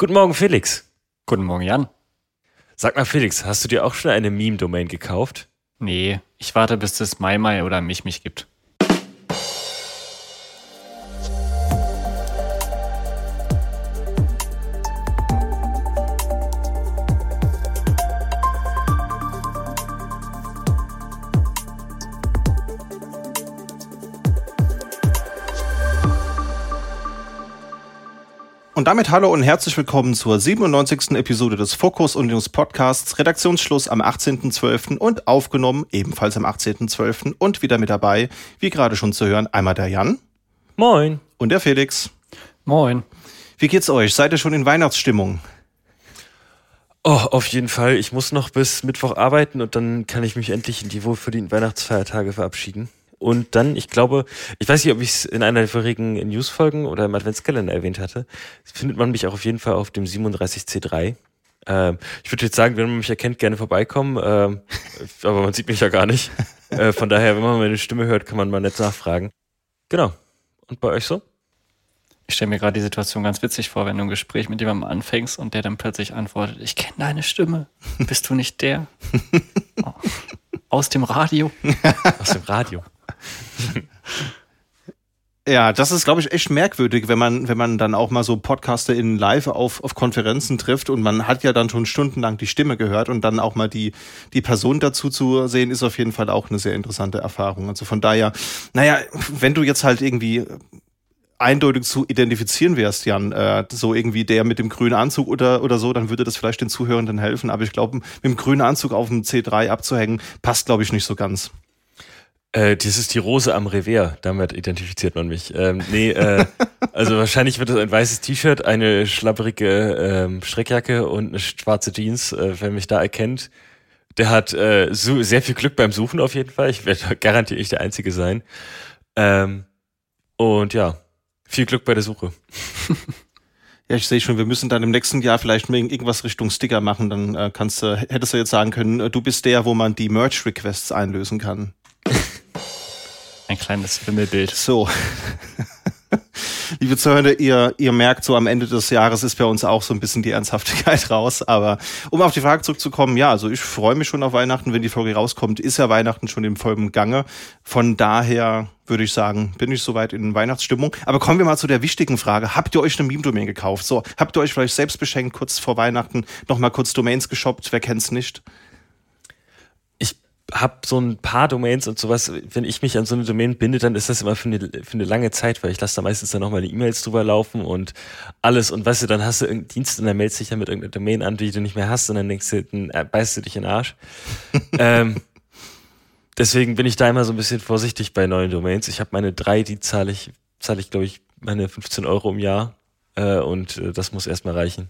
Guten Morgen, Felix. Guten Morgen, Jan. Sag mal, Felix, hast du dir auch schon eine Meme-Domain gekauft? Nee, ich warte, bis es Mai Mai oder mich mich gibt. Und damit hallo und herzlich willkommen zur 97. Episode des Fokus und News Podcasts. Redaktionsschluss am 18.12. und aufgenommen ebenfalls am 18.12. und wieder mit dabei, wie gerade schon zu hören, einmal der Jan. Moin. Und der Felix. Moin. Wie geht's euch? Seid ihr schon in Weihnachtsstimmung? Oh, auf jeden Fall. Ich muss noch bis Mittwoch arbeiten und dann kann ich mich endlich in die wohlverdienten Weihnachtsfeiertage verabschieden. Und dann, ich glaube, ich weiß nicht, ob ich es in einer der vorigen Newsfolgen oder im Adventskalender erwähnt hatte, findet man mich auch auf jeden Fall auf dem 37C3. Ähm, ich würde jetzt sagen, wenn man mich erkennt, gerne vorbeikommen, ähm, aber man sieht mich ja gar nicht. Äh, von daher, wenn man meine Stimme hört, kann man mal nett nachfragen. Genau. Und bei euch so? Ich stelle mir gerade die Situation ganz witzig vor, wenn du ein Gespräch mit jemandem anfängst und der dann plötzlich antwortet, ich kenne deine Stimme. Bist du nicht der? Oh. Aus dem Radio? Aus dem Radio. Ja, das ist, glaube ich, echt merkwürdig, wenn man, wenn man dann auch mal so Podcaster in live auf, auf Konferenzen trifft und man hat ja dann schon stundenlang die Stimme gehört und dann auch mal die, die Person dazu zu sehen, ist auf jeden Fall auch eine sehr interessante Erfahrung. Also von daher, naja, wenn du jetzt halt irgendwie eindeutig zu identifizieren wärst, Jan, äh, so irgendwie der mit dem grünen Anzug oder, oder so, dann würde das vielleicht den Zuhörenden helfen. Aber ich glaube, mit dem grünen Anzug auf dem C3 abzuhängen, passt, glaube ich, nicht so ganz. Äh, das ist die Rose am Revers, damit identifiziert man mich. Ähm, nee, äh, also wahrscheinlich wird es ein weißes T-Shirt, eine schlapperige ähm, Streckjacke und eine schwarze Jeans, äh, wer mich da erkennt. Der hat äh, so sehr viel Glück beim Suchen auf jeden Fall. Ich werde garantiert nicht der Einzige sein. Ähm, und ja, viel Glück bei der Suche. Ja, ich sehe schon, wir müssen dann im nächsten Jahr vielleicht irgendwas Richtung Sticker machen. Dann äh, kannst du, hättest du jetzt sagen können, äh, du bist der, wo man die Merch-Requests einlösen kann. Ein kleines Wimmelbild. So. Liebe Zuhörer, ihr, ihr merkt, so am Ende des Jahres ist bei uns auch so ein bisschen die Ernsthaftigkeit raus. Aber um auf die Frage zurückzukommen, ja, also ich freue mich schon auf Weihnachten. Wenn die Folge rauskommt, ist ja Weihnachten schon im vollen Gange. Von daher würde ich sagen, bin ich soweit in Weihnachtsstimmung. Aber kommen wir mal zu der wichtigen Frage. Habt ihr euch eine Meme-Domain gekauft? So, habt ihr euch vielleicht selbst beschenkt, kurz vor Weihnachten, nochmal kurz Domains geshoppt? Wer kennt's nicht? Habe so ein paar Domains und sowas, wenn ich mich an so eine Domain binde, dann ist das immer für eine, für eine lange Zeit, weil ich lasse da meistens dann nochmal die E-Mails drüber laufen und alles und weißt du, dann hast du irgendeinen Dienst und dann meldest dich ja mit irgendeiner Domain an, die du nicht mehr hast und dann denkst du, dann äh, beißt du dich in den Arsch. ähm, deswegen bin ich da immer so ein bisschen vorsichtig bei neuen Domains. Ich habe meine drei, die zahle ich, zahle ich glaube ich meine 15 Euro im Jahr äh, und äh, das muss erstmal reichen.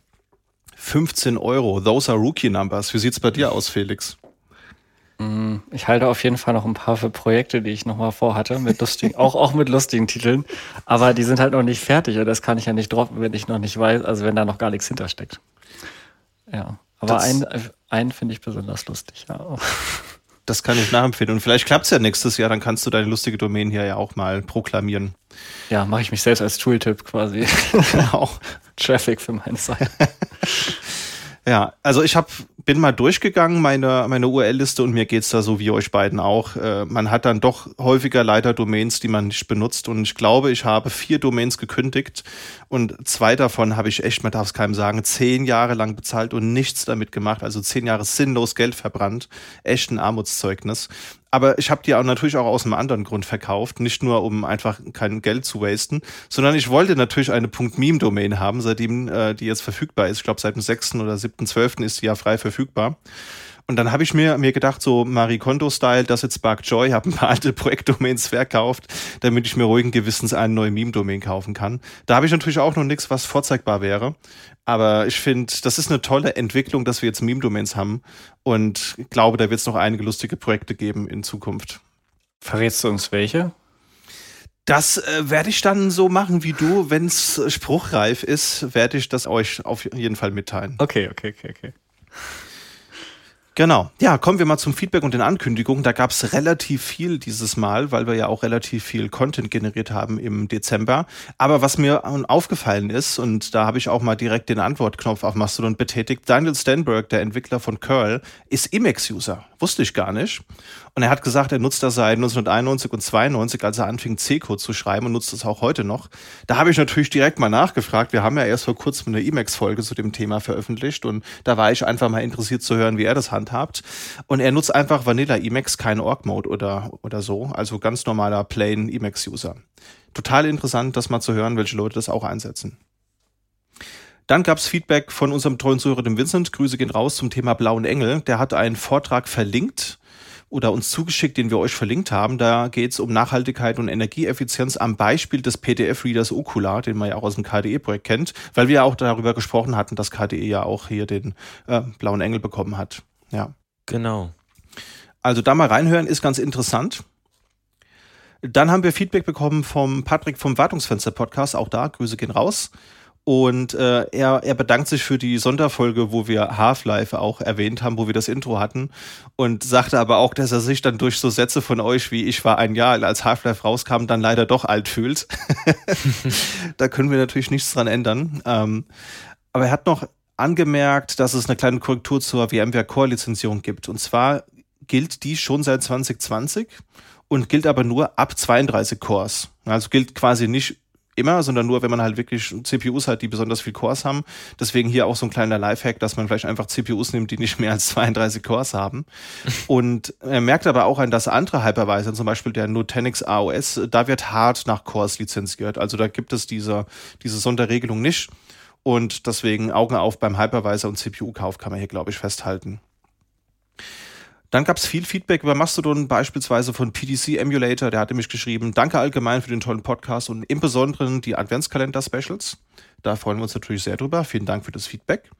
15 Euro, those are Rookie Numbers. Wie sieht's bei dir aus, Felix? Mm, ich halte auf jeden Fall noch ein paar für Projekte, die ich noch mal vorhatte, mit lustigen, auch, auch mit lustigen Titeln. Aber die sind halt noch nicht fertig und das kann ich ja nicht droppen, wenn ich noch nicht weiß, also wenn da noch gar nichts hintersteckt. Ja. Aber das einen, einen finde ich besonders lustig, ja. Das kann ich nachempfehlen. Und vielleicht klappt es ja nächstes Jahr, dann kannst du deine lustige Domain hier ja auch mal proklamieren. Ja, mache ich mich selbst als Tooltip quasi. Genau. Traffic für meine Seite. Ja, also ich hab, bin mal durchgegangen, meine, meine URL-Liste, und mir geht's da so wie euch beiden auch. Äh, man hat dann doch häufiger leider Domains, die man nicht benutzt. Und ich glaube, ich habe vier Domains gekündigt und zwei davon habe ich echt, man darf es keinem sagen, zehn Jahre lang bezahlt und nichts damit gemacht. Also zehn Jahre sinnlos Geld verbrannt. Echt ein Armutszeugnis aber ich habe die auch natürlich auch aus einem anderen Grund verkauft, nicht nur um einfach kein Geld zu wasten, sondern ich wollte natürlich eine .meme-Domain haben, seitdem äh, die jetzt verfügbar ist. Ich glaube, seit dem 6. oder 7.12. ist die ja frei verfügbar. Und dann habe ich mir, mir gedacht, so Marie Kondo-Style, das jetzt Spark Joy, habe ein paar alte Projektdomains verkauft, damit ich mir ruhigen Gewissens eine neue Meme-Domain kaufen kann. Da habe ich natürlich auch noch nichts, was vorzeigbar wäre. Aber ich finde, das ist eine tolle Entwicklung, dass wir jetzt Meme-Domains haben. Und ich glaube, da wird es noch einige lustige Projekte geben in Zukunft. Verrätst du uns welche? Das äh, werde ich dann so machen wie du. Wenn es spruchreif ist, werde ich das euch auf jeden Fall mitteilen. Okay, okay, okay, okay. Genau. Ja, kommen wir mal zum Feedback und den Ankündigungen. Da gab es relativ viel dieses Mal, weil wir ja auch relativ viel Content generiert haben im Dezember. Aber was mir aufgefallen ist, und da habe ich auch mal direkt den Antwortknopf auf Mastodon betätigt, Daniel Stenberg, der Entwickler von Curl, ist Emacs-User. Wusste ich gar nicht. Und er hat gesagt, er nutzt das seit 1991 und 92, als er anfing, C-Code zu schreiben und nutzt es auch heute noch. Da habe ich natürlich direkt mal nachgefragt. Wir haben ja erst vor kurzem eine Emacs-Folge zu dem Thema veröffentlicht und da war ich einfach mal interessiert zu hören, wie er das handhabt. Und er nutzt einfach Vanilla Emacs, kein Org-Mode oder, oder so. Also ganz normaler plain Emacs-User. Total interessant, das mal zu hören, welche Leute das auch einsetzen. Dann gab es Feedback von unserem treuen Zuhörer, dem Vincent. Grüße gehen raus zum Thema Blauen Engel. Der hat einen Vortrag verlinkt oder uns zugeschickt, den wir euch verlinkt haben. Da geht es um Nachhaltigkeit und Energieeffizienz am Beispiel des PDF-Readers Ocular, den man ja auch aus dem KDE-Projekt kennt, weil wir ja auch darüber gesprochen hatten, dass KDE ja auch hier den äh, blauen Engel bekommen hat. Ja. Genau. Also da mal reinhören ist ganz interessant. Dann haben wir Feedback bekommen vom Patrick vom Wartungsfenster Podcast. Auch da, Grüße gehen raus. Und äh, er, er bedankt sich für die Sonderfolge, wo wir Half-Life auch erwähnt haben, wo wir das Intro hatten. Und sagte aber auch, dass er sich dann durch so Sätze von euch, wie ich war ein Jahr, als Half-Life rauskam, dann leider doch alt fühlt. da können wir natürlich nichts dran ändern. Ähm, aber er hat noch angemerkt, dass es eine kleine Korrektur zur VMware Core-Lizenzierung gibt. Und zwar gilt die schon seit 2020 und gilt aber nur ab 32 Cores. Also gilt quasi nicht immer, sondern nur, wenn man halt wirklich CPUs hat, die besonders viel Cores haben. Deswegen hier auch so ein kleiner Lifehack, dass man vielleicht einfach CPUs nimmt, die nicht mehr als 32 Cores haben. Und er merkt aber auch an, dass andere Hypervisor, zum Beispiel der Nutanix AOS, da wird hart nach Cores lizenziert. Also da gibt es diese, diese Sonderregelung nicht. Und deswegen Augen auf beim Hypervisor und CPU-Kauf kann man hier, glaube ich, festhalten. Dann gab es viel Feedback über Mastodon, beispielsweise von PDC Emulator. Der hatte mich geschrieben, danke allgemein für den tollen Podcast und im Besonderen die Adventskalender-Specials. Da freuen wir uns natürlich sehr drüber. Vielen Dank für das Feedback.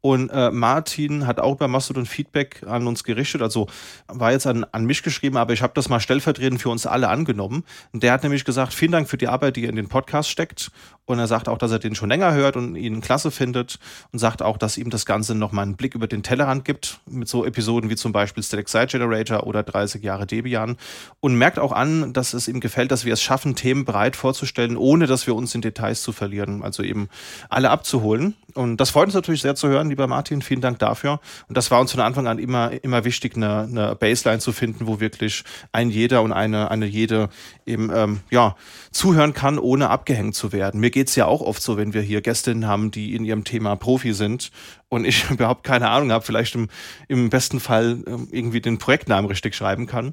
Und äh, Martin hat auch bei Mastodon Feedback an uns gerichtet. Also war jetzt an, an mich geschrieben, aber ich habe das mal stellvertretend für uns alle angenommen. Der hat nämlich gesagt, vielen Dank für die Arbeit, die ihr in den Podcast steckt. Und er sagt auch, dass er den schon länger hört und ihn klasse findet. Und sagt auch, dass ihm das Ganze nochmal einen Blick über den Tellerrand gibt. Mit so Episoden wie zum Beispiel Static Site Generator oder 30 Jahre Debian. Und merkt auch an, dass es ihm gefällt, dass wir es schaffen, Themen breit vorzustellen, ohne dass wir uns in Details zu verlieren. Also eben alle abzuholen. Und das freut uns natürlich sehr zu hören, lieber Martin. Vielen Dank dafür. Und das war uns von Anfang an immer, immer wichtig, eine, eine Baseline zu finden, wo wirklich ein jeder und eine, eine jede eben, ähm, ja, zuhören kann, ohne abgehängt zu werden. Mir geht's ja auch oft so, wenn wir hier Gästinnen haben, die in ihrem Thema Profi sind und ich überhaupt keine Ahnung habe, vielleicht im, im besten Fall ähm, irgendwie den Projektnamen richtig schreiben kann.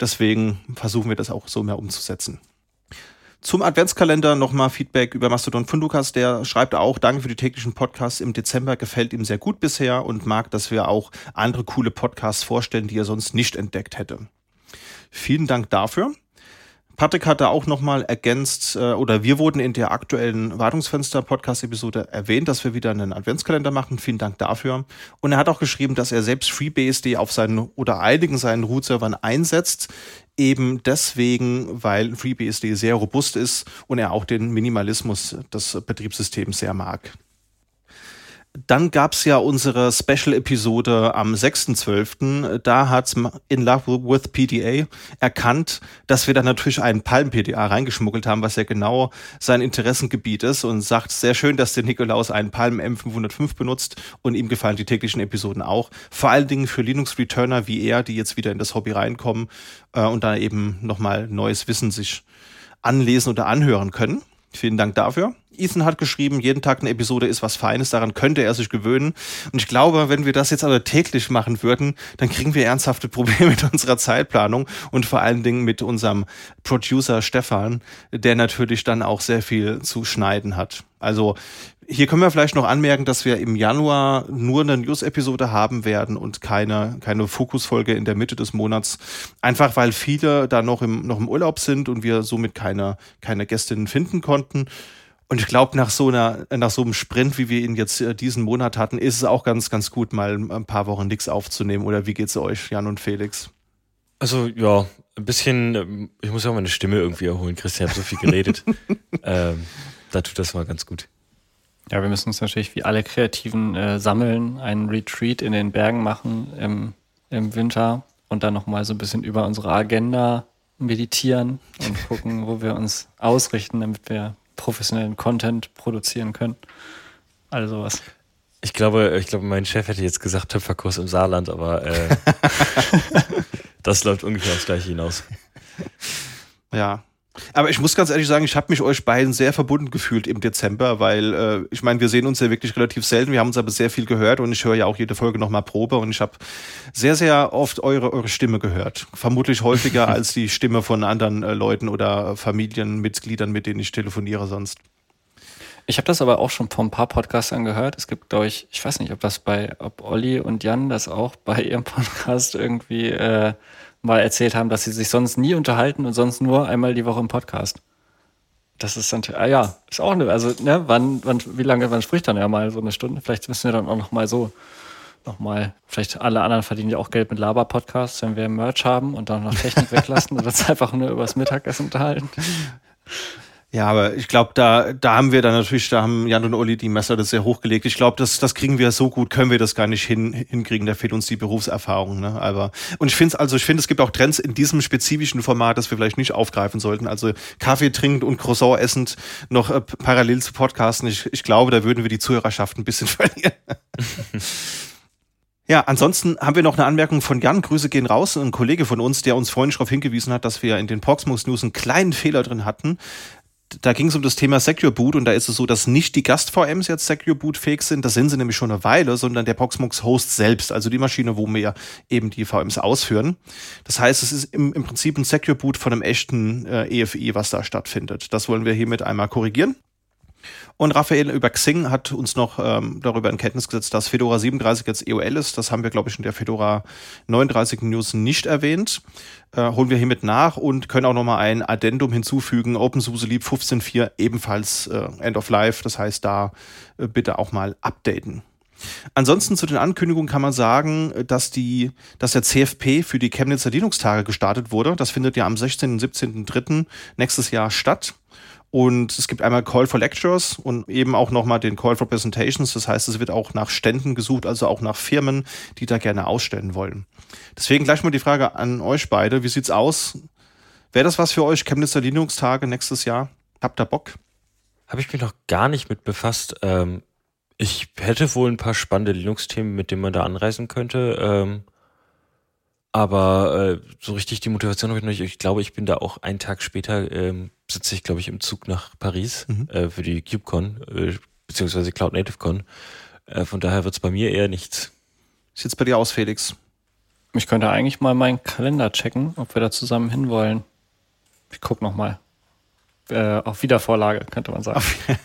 Deswegen versuchen wir das auch so mehr umzusetzen. Zum Adventskalender nochmal Feedback über Mastodon von Lukas. Der schreibt auch, danke für die täglichen Podcasts im Dezember, gefällt ihm sehr gut bisher und mag, dass wir auch andere coole Podcasts vorstellen, die er sonst nicht entdeckt hätte. Vielen Dank dafür. Patrick hatte auch nochmal ergänzt, äh, oder wir wurden in der aktuellen Wartungsfenster-Podcast-Episode erwähnt, dass wir wieder einen Adventskalender machen. Vielen Dank dafür. Und er hat auch geschrieben, dass er selbst FreeBSD auf seinen oder einigen seinen Root-Servern einsetzt. Eben deswegen, weil FreeBSD sehr robust ist und er auch den Minimalismus des Betriebssystems sehr mag. Dann gab's ja unsere Special-Episode am 6.12. Da hat In Love with PDA erkannt, dass wir da natürlich einen Palm-PDA reingeschmuggelt haben, was ja genau sein Interessengebiet ist und sagt, sehr schön, dass der Nikolaus einen Palm M505 benutzt und ihm gefallen die täglichen Episoden auch. Vor allen Dingen für Linux-Returner wie er, die jetzt wieder in das Hobby reinkommen äh, und da eben nochmal neues Wissen sich anlesen oder anhören können. Vielen Dank dafür. Ethan hat geschrieben, jeden Tag eine Episode ist was Feines, daran könnte er sich gewöhnen. Und ich glaube, wenn wir das jetzt aber täglich machen würden, dann kriegen wir ernsthafte Probleme mit unserer Zeitplanung und vor allen Dingen mit unserem Producer Stefan, der natürlich dann auch sehr viel zu schneiden hat. Also hier können wir vielleicht noch anmerken, dass wir im Januar nur eine News-Episode haben werden und keine, keine Fokusfolge in der Mitte des Monats. Einfach weil viele da noch im, noch im Urlaub sind und wir somit keine, keine Gästinnen finden konnten. Und ich glaube, nach so einer, nach so einem Sprint, wie wir ihn jetzt äh, diesen Monat hatten, ist es auch ganz, ganz gut, mal ein paar Wochen nichts aufzunehmen. Oder wie geht's euch, Jan und Felix? Also ja, ein bisschen, ähm, ich muss ja meine Stimme irgendwie erholen. Christian hat so viel geredet. ähm, da tut das mal ganz gut. Ja, wir müssen uns natürlich wie alle Kreativen äh, sammeln, einen Retreat in den Bergen machen im, im Winter und dann nochmal so ein bisschen über unsere Agenda meditieren und gucken, wo wir uns ausrichten, damit wir professionellen Content produzieren können. All sowas. Ich glaube, ich glaube, mein Chef hätte jetzt gesagt Töpferkurs im Saarland, aber äh, das läuft ungefähr aufs Gleiche hinaus. Ja, aber ich muss ganz ehrlich sagen, ich habe mich euch beiden sehr verbunden gefühlt im Dezember, weil äh, ich meine, wir sehen uns ja wirklich relativ selten. Wir haben uns aber sehr viel gehört und ich höre ja auch jede Folge nochmal Probe und ich habe sehr, sehr oft eure, eure Stimme gehört. Vermutlich häufiger als die Stimme von anderen äh, Leuten oder Familienmitgliedern, mit denen ich telefoniere sonst. Ich habe das aber auch schon vor ein paar Podcasts angehört. Es gibt, glaube ich, ich weiß nicht, ob das bei, ob Olli und Jan das auch bei ihrem Podcast irgendwie äh, mal erzählt haben, dass sie sich sonst nie unterhalten und sonst nur einmal die Woche im Podcast. Das ist dann, ah ja, ist auch eine, also, ne, wann, wann, wie lange, wann spricht dann ja mal so eine Stunde? Vielleicht müssen wir dann auch noch mal so, noch mal, vielleicht alle anderen verdienen ja auch Geld mit Laber-Podcasts, wenn wir Merch haben und dann noch Technik weglassen und uns einfach nur übers Mittagessen unterhalten. Ja, aber ich glaube, da, da haben wir dann natürlich, da haben Jan und Uli die Messer das sehr hochgelegt. Ich glaube, das, das kriegen wir so gut, können wir das gar nicht hin, hinkriegen. Da fehlt uns die Berufserfahrung. Ne? Aber und ich finde also, ich finde, es gibt auch Trends in diesem spezifischen Format, das wir vielleicht nicht aufgreifen sollten. Also Kaffee trinkend und Croissant essend noch äh, parallel zu podcasten. Ich, ich glaube, da würden wir die Zuhörerschaft ein bisschen verlieren. Ja, ansonsten haben wir noch eine Anmerkung von Jan. Grüße gehen raus. Ein Kollege von uns, der uns freundlich darauf hingewiesen hat, dass wir in den Proxmox News einen kleinen Fehler drin hatten da ging es um das Thema Secure Boot und da ist es so, dass nicht die Gast-VMs jetzt Secure Boot fähig sind, das sind sie nämlich schon eine Weile, sondern der Proxmox Host selbst, also die Maschine, wo wir eben die VMs ausführen. Das heißt, es ist im, im Prinzip ein Secure Boot von einem echten äh, EFI, was da stattfindet. Das wollen wir hiermit einmal korrigieren. Und Raphael über Xing hat uns noch ähm, darüber in Kenntnis gesetzt, dass Fedora 37 jetzt EOL ist. Das haben wir, glaube ich, in der Fedora 39 News nicht erwähnt. Äh, holen wir hiermit nach und können auch nochmal ein Addendum hinzufügen. OpenSUSE Leap 15.4 ebenfalls äh, End of Life. Das heißt, da äh, bitte auch mal updaten. Ansonsten zu den Ankündigungen kann man sagen, dass die, dass der CFP für die Chemnitzer Linux-Tage gestartet wurde. Das findet ja am 16. und 17.3. nächstes Jahr statt. Und es gibt einmal Call for Lectures und eben auch nochmal den Call for Presentations. Das heißt, es wird auch nach Ständen gesucht, also auch nach Firmen, die da gerne ausstellen wollen. Deswegen gleich mal die Frage an euch beide. Wie sieht's aus? Wäre das was für euch, Chemnitzer Linux-Tage nächstes Jahr? Habt ihr Bock? Habe ich mich noch gar nicht mit befasst. Ähm, ich hätte wohl ein paar spannende Linux-Themen, mit denen man da anreisen könnte. Ähm, aber äh, so richtig die Motivation habe ich noch nicht. Ich glaube, ich bin da auch einen Tag später, ähm, sitze ich, glaube ich, im Zug nach Paris mhm. äh, für die KubeCon, äh, beziehungsweise Cloud Native Con. Äh, von daher wird es bei mir eher nichts. Wie sieht's bei dir aus, Felix? Ich könnte eigentlich mal meinen Kalender checken, ob wir da zusammen hinwollen. Ich guck noch mal. Äh, auf Wiedervorlage, könnte man sagen.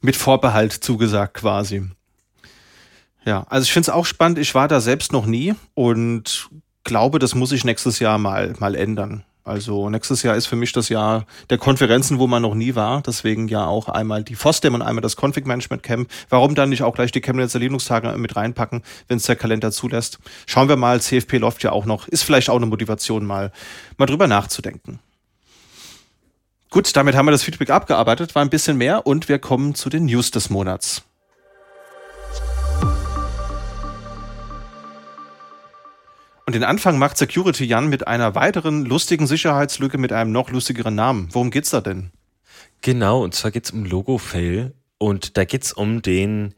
Mit Vorbehalt zugesagt quasi. Ja, also ich finde es auch spannend. Ich war da selbst noch nie und glaube, das muss ich nächstes Jahr mal, mal ändern. Also nächstes Jahr ist für mich das Jahr der Konferenzen, wo man noch nie war. Deswegen ja auch einmal die FOSDEM und einmal das Config Management Camp. Warum dann nicht auch gleich die Chemnitzer Linux-Tage mit reinpacken, wenn es der Kalender zulässt? Schauen wir mal, CFP läuft ja auch noch. Ist vielleicht auch eine Motivation, mal, mal drüber nachzudenken. Gut, damit haben wir das Feedback abgearbeitet, war ein bisschen mehr und wir kommen zu den News des Monats. Und den Anfang macht Security Jan mit einer weiteren lustigen Sicherheitslücke mit einem noch lustigeren Namen. Worum geht's da denn? Genau, und zwar geht's um Logo-Fail. Und da geht's um den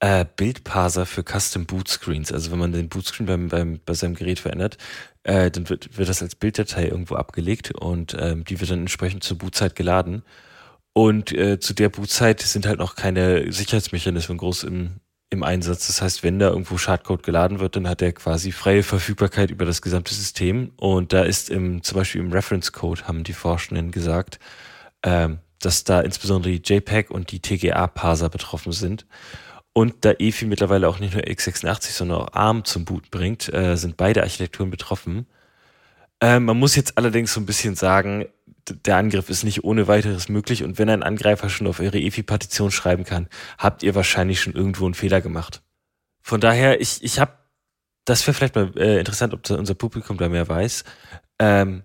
äh, Bildparser für Custom Boot Screens. Also wenn man den Bootscreen beim, beim, bei seinem Gerät verändert, äh, dann wird, wird das als Bilddatei irgendwo abgelegt und ähm, die wird dann entsprechend zur Bootzeit geladen. Und äh, zu der Bootzeit sind halt noch keine Sicherheitsmechanismen groß im, im Einsatz. Das heißt, wenn da irgendwo Schadcode geladen wird, dann hat er quasi freie Verfügbarkeit über das gesamte System. Und da ist im, zum Beispiel im Reference Code, haben die Forschenden gesagt, ähm, dass da insbesondere die JPEG und die TGA-Parser betroffen sind. Und da EFI mittlerweile auch nicht nur x86, sondern auch ARM zum Boot bringt, äh, sind beide Architekturen betroffen. Äh, man muss jetzt allerdings so ein bisschen sagen, der Angriff ist nicht ohne weiteres möglich und wenn ein Angreifer schon auf eure EFI-Partition schreiben kann, habt ihr wahrscheinlich schon irgendwo einen Fehler gemacht. Von daher, ich, ich habe, das wäre vielleicht mal äh, interessant, ob unser Publikum da mehr weiß. Ähm,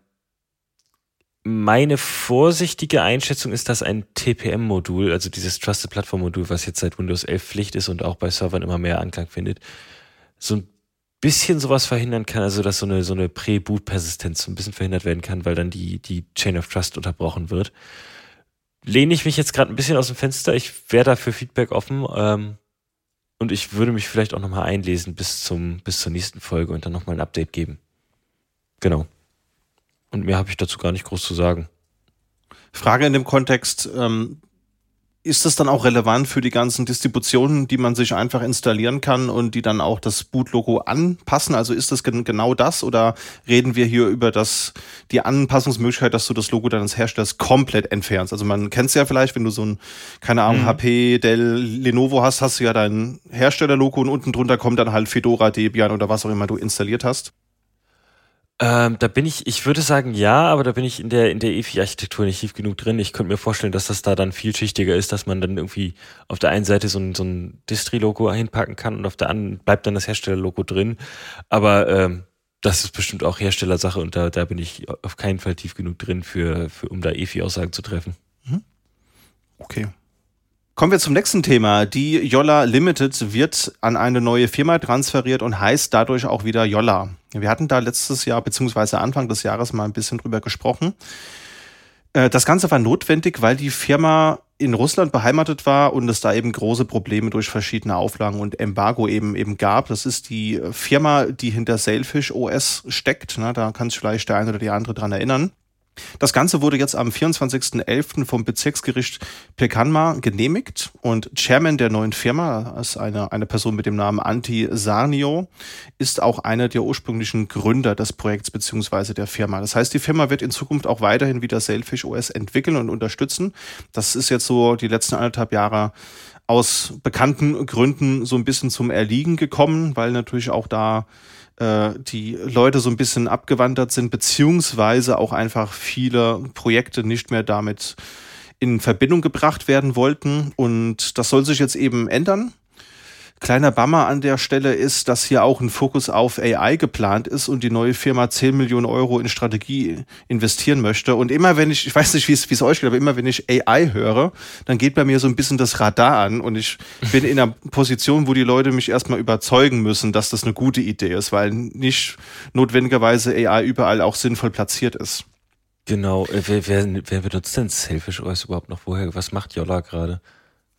Meine vorsichtige Einschätzung ist, dass ein TPM-Modul, also dieses Trusted Platform-Modul, was jetzt seit Windows 11 Pflicht ist und auch bei Servern immer mehr Anklang findet, so ein bisschen sowas verhindern kann, also dass so eine, so eine Pre-Boot-Persistenz so ein bisschen verhindert werden kann, weil dann die, die Chain of Trust unterbrochen wird. Lehne ich mich jetzt gerade ein bisschen aus dem Fenster. Ich wäre da für Feedback offen. Ähm, und ich würde mich vielleicht auch nochmal einlesen bis zum, bis zur nächsten Folge und dann nochmal ein Update geben. Genau. Und mehr habe ich dazu gar nicht groß zu sagen. Frage in dem Kontext, ähm, ist das dann auch relevant für die ganzen Distributionen, die man sich einfach installieren kann und die dann auch das Bootlogo anpassen? Also ist das gen genau das oder reden wir hier über das, die Anpassungsmöglichkeit, dass du das Logo deines Herstellers komplett entfernst? Also man kennt es ja vielleicht, wenn du so ein, keine Ahnung, mhm. HP, Dell, Lenovo hast, hast du ja dein Herstellerlogo und unten drunter kommt dann halt Fedora, Debian oder was auch immer du installiert hast. Ähm, da bin ich, ich würde sagen ja, aber da bin ich in der, in der EFI-Architektur nicht tief genug drin. Ich könnte mir vorstellen, dass das da dann vielschichtiger ist, dass man dann irgendwie auf der einen Seite so ein, so ein Distri-Logo hinpacken kann und auf der anderen bleibt dann das Hersteller-Logo drin. Aber ähm, das ist bestimmt auch Herstellersache und da, da bin ich auf keinen Fall tief genug drin, für, für um da EFI-Aussagen zu treffen. Mhm. Okay. Kommen wir zum nächsten Thema. Die Yolla Limited wird an eine neue Firma transferiert und heißt dadurch auch wieder Yolla. Wir hatten da letztes Jahr beziehungsweise Anfang des Jahres mal ein bisschen drüber gesprochen. Äh, das Ganze war notwendig, weil die Firma in Russland beheimatet war und es da eben große Probleme durch verschiedene Auflagen und Embargo eben eben gab. Das ist die Firma, die hinter Sailfish OS steckt. Da kann sich vielleicht der eine oder die andere dran erinnern. Das Ganze wurde jetzt am 24.11. vom Bezirksgericht Pekanma genehmigt und Chairman der neuen Firma ist eine, eine Person mit dem Namen Antti Sarnio, ist auch einer der ursprünglichen Gründer des Projekts beziehungsweise der Firma. Das heißt, die Firma wird in Zukunft auch weiterhin wieder Sailfish OS entwickeln und unterstützen. Das ist jetzt so die letzten anderthalb Jahre aus bekannten Gründen so ein bisschen zum Erliegen gekommen, weil natürlich auch da die Leute so ein bisschen abgewandert sind, beziehungsweise auch einfach viele Projekte nicht mehr damit in Verbindung gebracht werden wollten. Und das soll sich jetzt eben ändern. Kleiner Bammer an der Stelle ist, dass hier auch ein Fokus auf AI geplant ist und die neue Firma 10 Millionen Euro in Strategie investieren möchte. Und immer wenn ich, ich weiß nicht, wie es, euch geht, aber immer wenn ich AI höre, dann geht bei mir so ein bisschen das Radar an und ich bin in einer Position, wo die Leute mich erstmal überzeugen müssen, dass das eine gute Idee ist, weil nicht notwendigerweise AI überall auch sinnvoll platziert ist. Genau, äh, wer, wer, wer benutzt denn Selfish OS überhaupt noch vorher? Was macht Jolla gerade?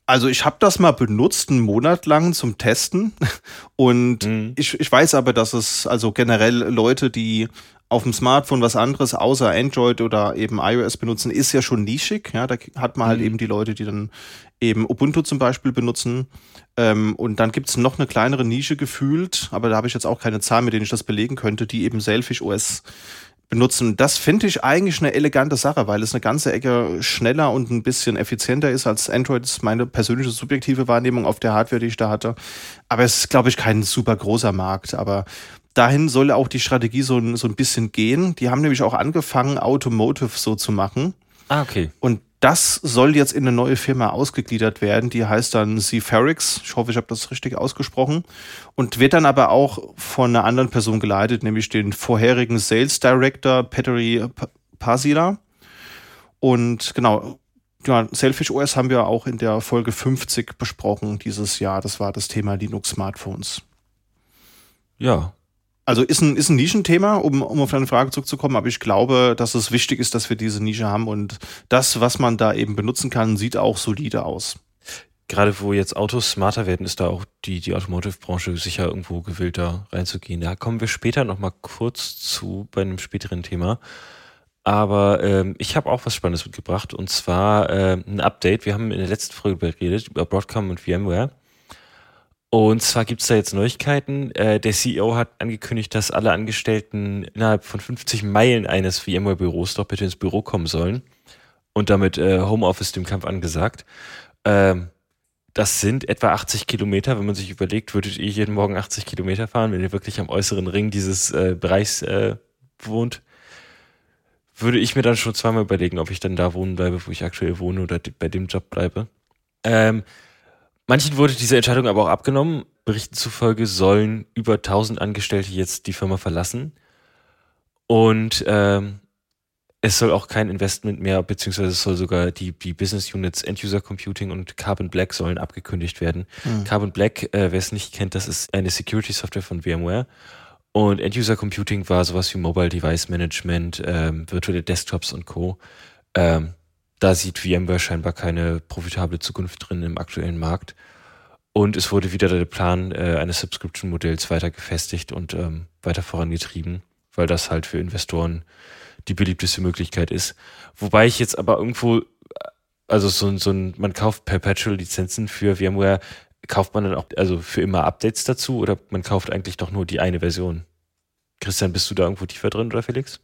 Also ich habe das mal benutzt, einen Monat lang zum Testen. Und mhm. ich, ich weiß aber, dass es also generell Leute, die auf dem Smartphone was anderes außer Android oder eben iOS benutzen, ist ja schon nischig. Ja, da hat man halt mhm. eben die Leute, die dann eben Ubuntu zum Beispiel benutzen. Ähm, und dann gibt's noch eine kleinere Nische gefühlt, aber da habe ich jetzt auch keine Zahlen, mit denen ich das belegen könnte, die eben Selfish OS benutzen. Das finde ich eigentlich eine elegante Sache, weil es eine ganze Ecke schneller und ein bisschen effizienter ist als Android. Das ist meine persönliche subjektive Wahrnehmung auf der Hardware, die ich da hatte. Aber es ist, glaube ich, kein super großer Markt. Aber dahin soll auch die Strategie so ein, so ein bisschen gehen. Die haben nämlich auch angefangen, Automotive so zu machen. Ah, okay. Und das soll jetzt in eine neue Firma ausgegliedert werden, die heißt dann Zephyrix. Ich hoffe, ich habe das richtig ausgesprochen. Und wird dann aber auch von einer anderen Person geleitet, nämlich den vorherigen Sales Director Petri Pasira. Und genau, ja, Selfish OS haben wir auch in der Folge 50 besprochen dieses Jahr. Das war das Thema Linux Smartphones. Ja, also ist ein, ist ein Nischenthema, um, um auf deine Frage zurückzukommen, aber ich glaube, dass es wichtig ist, dass wir diese Nische haben und das, was man da eben benutzen kann, sieht auch solide aus. Gerade wo jetzt Autos smarter werden, ist da auch die, die Automotive-Branche sicher irgendwo gewillt, da reinzugehen. Da kommen wir später nochmal kurz zu bei einem späteren Thema. Aber ähm, ich habe auch was Spannendes mitgebracht und zwar äh, ein Update. Wir haben in der letzten Folge geredet über Broadcom und VMware. Und zwar gibt's da jetzt Neuigkeiten. Äh, der CEO hat angekündigt, dass alle Angestellten innerhalb von 50 Meilen eines VMware-Büros doch bitte ins Büro kommen sollen. Und damit äh, Homeoffice dem Kampf angesagt. Ähm, das sind etwa 80 Kilometer. Wenn man sich überlegt, würdet ihr jeden Morgen 80 Kilometer fahren, wenn ihr wirklich am äußeren Ring dieses äh, Bereichs äh, wohnt, würde ich mir dann schon zweimal überlegen, ob ich dann da wohnen bleibe, wo ich aktuell wohne oder bei dem Job bleibe. Ähm, Manchen wurde diese Entscheidung aber auch abgenommen. Berichten zufolge sollen über 1000 Angestellte jetzt die Firma verlassen. Und ähm, es soll auch kein Investment mehr, beziehungsweise es soll sogar die, die Business Units End-User Computing und Carbon Black sollen abgekündigt werden. Mhm. Carbon Black, äh, wer es nicht kennt, das ist eine Security-Software von VMware. Und End-User Computing war sowas wie Mobile Device Management, ähm, virtuelle Desktops und Co. Ähm, da sieht VMware scheinbar keine profitable Zukunft drin im aktuellen Markt. Und es wurde wieder der Plan äh, eines Subscription-Modells weiter gefestigt und ähm, weiter vorangetrieben, weil das halt für Investoren die beliebteste Möglichkeit ist. Wobei ich jetzt aber irgendwo, also so, so ein, man kauft Perpetual-Lizenzen für VMware, kauft man dann auch, also für immer Updates dazu oder man kauft eigentlich doch nur die eine Version? Christian, bist du da irgendwo tiefer drin oder Felix?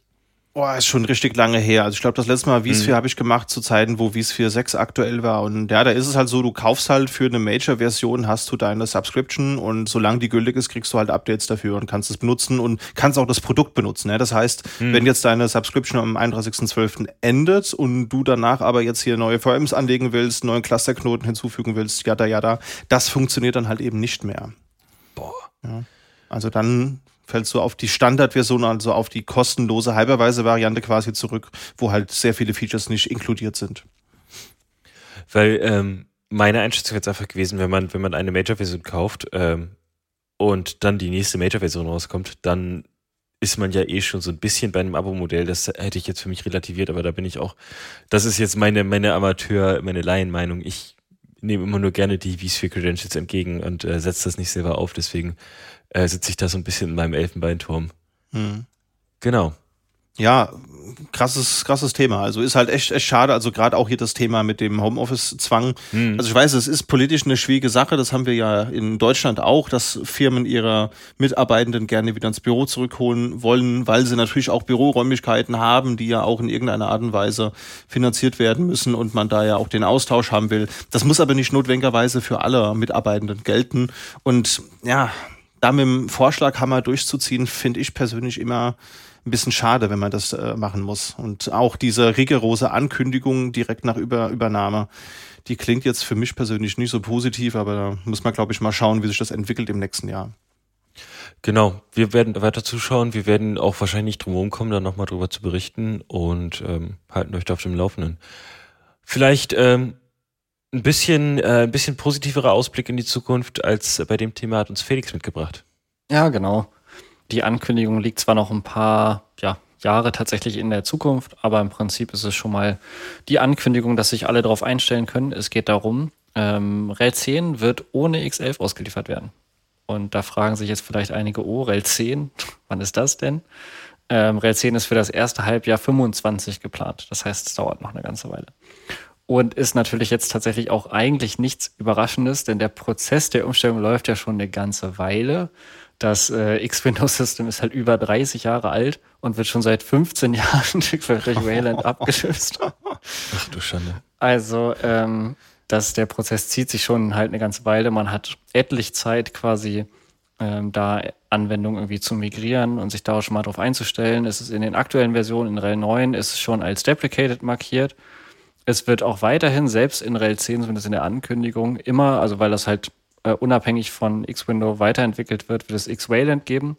Oh, ist schon richtig lange her. Also ich glaube, das letzte Mal vSphere mhm. habe ich gemacht zu Zeiten, wo vSphere 6 aktuell war. Und ja, da ist es halt so, du kaufst halt für eine Major-Version, hast du deine Subscription und solange die gültig ist, kriegst du halt Updates dafür und kannst es benutzen und kannst auch das Produkt benutzen. Ja? Das heißt, mhm. wenn jetzt deine Subscription am 31.12. endet und du danach aber jetzt hier neue VMs anlegen willst, neuen Clusterknoten hinzufügen willst, ja da, ja da, das funktioniert dann halt eben nicht mehr. Boah. Ja. Also dann fällst du auf die Standardversion, also auf die kostenlose Hypervisor-Variante quasi zurück, wo halt sehr viele Features nicht inkludiert sind. Weil ähm, meine Einschätzung jetzt einfach gewesen, wenn man, wenn man eine Major-Version kauft ähm, und dann die nächste Major-Version rauskommt, dann ist man ja eh schon so ein bisschen bei einem Abo-Modell. Das hätte ich jetzt für mich relativiert, aber da bin ich auch, das ist jetzt meine, meine Amateur, meine Laienmeinung. Ich nehme immer nur gerne die vSphere Credentials entgegen und äh, setze das nicht selber auf. Deswegen äh, sitze ich da so ein bisschen in meinem Elfenbeinturm. Mhm. Genau. Ja, krasses, krasses Thema. Also ist halt echt, echt schade. Also gerade auch hier das Thema mit dem Homeoffice-Zwang. Mhm. Also ich weiß, es ist politisch eine schwierige Sache. Das haben wir ja in Deutschland auch, dass Firmen ihre Mitarbeitenden gerne wieder ins Büro zurückholen wollen, weil sie natürlich auch Büroräumlichkeiten haben, die ja auch in irgendeiner Art und Weise finanziert werden müssen und man da ja auch den Austausch haben will. Das muss aber nicht notwendigerweise für alle Mitarbeitenden gelten. Und ja, da mit dem Vorschlaghammer durchzuziehen, finde ich persönlich immer ein bisschen schade, wenn man das äh, machen muss. Und auch diese rigorose Ankündigung direkt nach Über Übernahme, die klingt jetzt für mich persönlich nicht so positiv, aber da muss man, glaube ich, mal schauen, wie sich das entwickelt im nächsten Jahr. Genau, wir werden weiter zuschauen. Wir werden auch wahrscheinlich drum herum kommen, da nochmal drüber zu berichten und ähm, halten euch da auf dem Laufenden. Vielleicht ähm, ein bisschen, äh, ein bisschen positiverer Ausblick in die Zukunft als bei dem Thema hat uns Felix mitgebracht. Ja, genau. Die Ankündigung liegt zwar noch ein paar ja, Jahre tatsächlich in der Zukunft, aber im Prinzip ist es schon mal die Ankündigung, dass sich alle darauf einstellen können. Es geht darum, ähm, RHEL 10 wird ohne X11 ausgeliefert werden. Und da fragen sich jetzt vielleicht einige, oh, RHEL 10, wann ist das denn? Ähm, RHEL 10 ist für das erste Halbjahr 25 geplant. Das heißt, es dauert noch eine ganze Weile. Und ist natürlich jetzt tatsächlich auch eigentlich nichts Überraschendes, denn der Prozess der Umstellung läuft ja schon eine ganze Weile. Das äh, X-Windows-System ist halt über 30 Jahre alt und wird schon seit 15 Jahren durch Wayland abgelöst. Ach du Schande. Also, ähm, dass der Prozess zieht sich schon halt eine ganze Weile. Man hat etlich Zeit quasi ähm, da Anwendungen irgendwie zu migrieren und sich da auch schon mal drauf einzustellen. Es ist in den aktuellen Versionen, in RHEL 9, ist es schon als deprecated markiert. Es wird auch weiterhin, selbst in RHEL 10, zumindest in der Ankündigung, immer, also weil das halt äh, unabhängig von X-Window weiterentwickelt wird, wird es X-Wayland geben.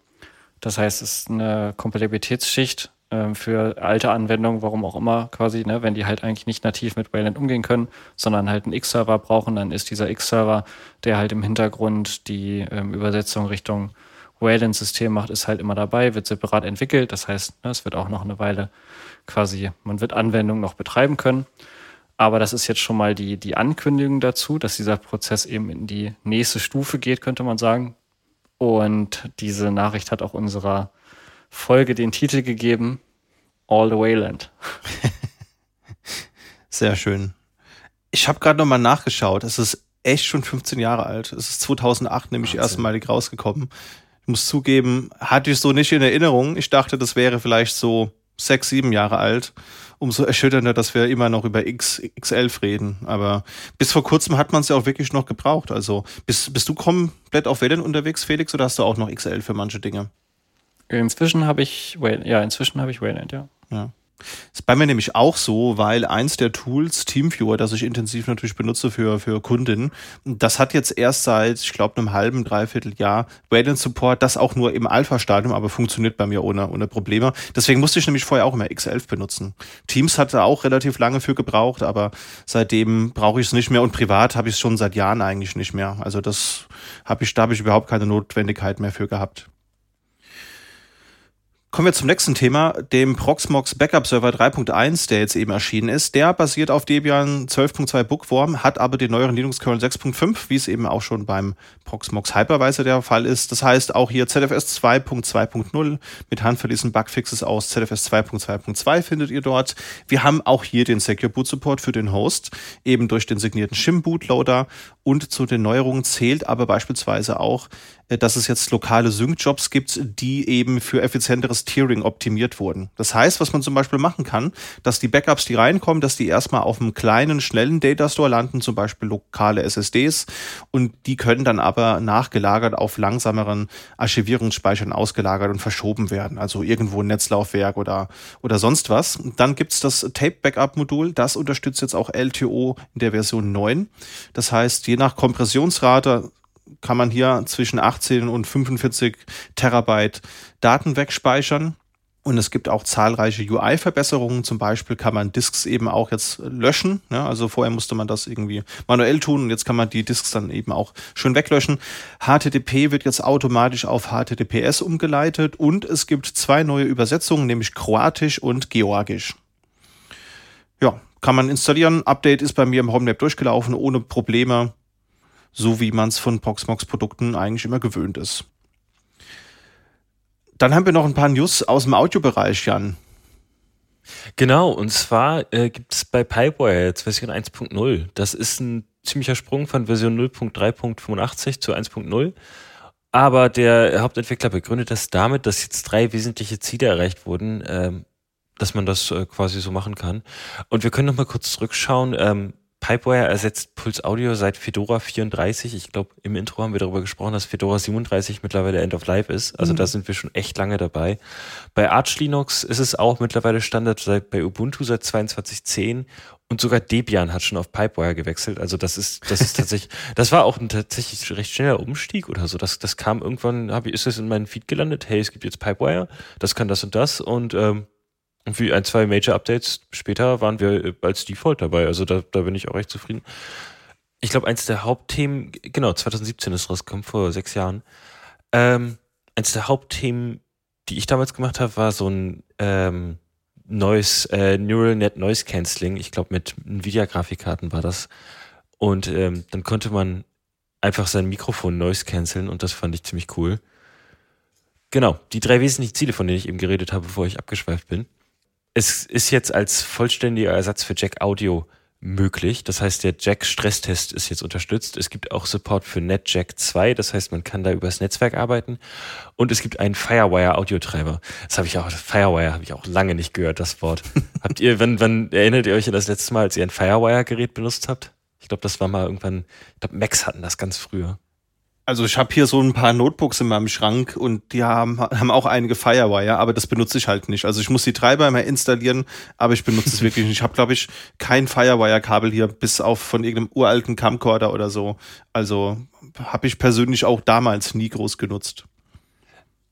Das heißt, es ist eine Kompatibilitätsschicht äh, für alte Anwendungen, warum auch immer quasi, ne, wenn die halt eigentlich nicht nativ mit Wayland umgehen können, sondern halt einen X-Server brauchen, dann ist dieser X-Server, der halt im Hintergrund die ähm, Übersetzung Richtung Wayland-System macht, ist halt immer dabei, wird separat entwickelt. Das heißt, ne, es wird auch noch eine Weile quasi, man wird Anwendungen noch betreiben können. Aber das ist jetzt schon mal die, die Ankündigung dazu, dass dieser Prozess eben in die nächste Stufe geht, könnte man sagen. Und diese Nachricht hat auch unserer Folge den Titel gegeben, All the Wayland. Sehr schön. Ich habe gerade nochmal nachgeschaut. Es ist echt schon 15 Jahre alt. Es ist 2008 nämlich erstmalig rausgekommen. Ich muss zugeben, hatte ich so nicht in Erinnerung. Ich dachte, das wäre vielleicht so sechs, sieben Jahre alt. Umso erschütternder, dass wir immer noch über X, X11 reden. Aber bis vor kurzem hat man es ja auch wirklich noch gebraucht. Also bist, bist du komplett auf Wellen unterwegs, Felix, oder hast du auch noch XL für manche Dinge? Inzwischen habe ich, ja, inzwischen habe ich Wayland, ja. Ja. Ist bei mir nämlich auch so, weil eins der Tools, Teamviewer, das ich intensiv natürlich benutze für, für Kunden, das hat jetzt erst seit, ich glaube, einem halben, dreiviertel Jahr Radiant Support, das auch nur im Alpha-Stadium, aber funktioniert bei mir ohne, ohne Probleme. Deswegen musste ich nämlich vorher auch immer X11 benutzen. Teams hatte auch relativ lange für gebraucht, aber seitdem brauche ich es nicht mehr und privat habe ich es schon seit Jahren eigentlich nicht mehr. Also das habe ich, da habe ich überhaupt keine Notwendigkeit mehr für gehabt. Kommen wir zum nächsten Thema, dem Proxmox Backup Server 3.1, der jetzt eben erschienen ist. Der basiert auf Debian 12.2 Bookworm, hat aber den neueren Linux Kernel 6.5, wie es eben auch schon beim Proxmox Hypervisor der Fall ist. Das heißt auch hier ZFS 2.2.0 mit handverlesenen Bugfixes aus ZFS 2.2.2 findet ihr dort. Wir haben auch hier den Secure Boot Support für den Host, eben durch den signierten Shim Bootloader und zu den Neuerungen zählt aber beispielsweise auch dass es jetzt lokale Sync-Jobs gibt, die eben für effizienteres Tiering optimiert wurden. Das heißt, was man zum Beispiel machen kann, dass die Backups, die reinkommen, dass die erstmal auf einem kleinen, schnellen Datastore landen, zum Beispiel lokale SSDs, und die können dann aber nachgelagert auf langsameren Archivierungsspeichern ausgelagert und verschoben werden, also irgendwo ein Netzlaufwerk oder, oder sonst was. Dann gibt's das Tape-Backup-Modul, das unterstützt jetzt auch LTO in der Version 9. Das heißt, je nach Kompressionsrate kann man hier zwischen 18 und 45 Terabyte Daten wegspeichern. Und es gibt auch zahlreiche UI-Verbesserungen. Zum Beispiel kann man Disks eben auch jetzt löschen. Ja, also vorher musste man das irgendwie manuell tun und jetzt kann man die Disks dann eben auch schön weglöschen. HTTP wird jetzt automatisch auf HTTPS umgeleitet und es gibt zwei neue Übersetzungen, nämlich Kroatisch und Georgisch. Ja, kann man installieren. Update ist bei mir im HomeLab durchgelaufen, ohne Probleme so wie man es von Proxmox-Produkten eigentlich immer gewöhnt ist. Dann haben wir noch ein paar News aus dem Audiobereich, Jan. Genau, und zwar äh, gibt es bei Pipewire jetzt Version 1.0. Das ist ein ziemlicher Sprung von Version 0.3.85 zu 1.0. Aber der Hauptentwickler begründet das damit, dass jetzt drei wesentliche Ziele erreicht wurden, ähm, dass man das äh, quasi so machen kann. Und wir können noch mal kurz zurückschauen. Ähm, Pipewire ersetzt Pulse Audio seit Fedora 34. Ich glaube, im Intro haben wir darüber gesprochen, dass Fedora 37 mittlerweile End of Life ist. Also mhm. da sind wir schon echt lange dabei. Bei Arch Linux ist es auch mittlerweile Standard seit, bei Ubuntu seit 22.10 und sogar Debian hat schon auf Pipewire gewechselt. Also das ist, das ist tatsächlich, das war auch ein tatsächlich recht schneller Umstieg oder so. Das, das kam irgendwann, hab, ist das in meinen Feed gelandet. Hey, es gibt jetzt Pipewire, das kann das und das und ähm, und wie ein, zwei Major-Updates später waren wir als Default dabei. Also da, da bin ich auch recht zufrieden. Ich glaube, eins der Hauptthemen, genau, 2017 ist rausgekommen, vor sechs Jahren. Ähm, eins der Hauptthemen, die ich damals gemacht habe, war so ein ähm, neues äh, Neural Net Noise Cancelling. Ich glaube, mit Nvidia-Grafikkarten war das. Und ähm, dann konnte man einfach sein Mikrofon Noise canceln und das fand ich ziemlich cool. Genau, die drei wesentlichen Ziele, von denen ich eben geredet habe, bevor ich abgeschweift bin es ist jetzt als vollständiger Ersatz für Jack Audio möglich. Das heißt, der Jack Stresstest ist jetzt unterstützt. Es gibt auch Support für NetJack 2, das heißt, man kann da übers Netzwerk arbeiten. Und es gibt einen Firewire Audiotreiber. Das habe ich auch, Firewire habe ich auch lange nicht gehört, das Wort. habt ihr, wann, wann erinnert ihr euch an das letzte Mal, als ihr ein Firewire-Gerät benutzt habt? Ich glaube, das war mal irgendwann, ich glaube, Macs hatten das ganz früher. Also ich habe hier so ein paar Notebooks in meinem Schrank und die haben, haben auch einige Firewire, aber das benutze ich halt nicht. Also ich muss die Treiber immer installieren, aber ich benutze es wirklich nicht. Ich habe, glaube ich, kein Firewire-Kabel hier, bis auf von irgendeinem uralten Camcorder oder so. Also habe ich persönlich auch damals nie groß genutzt.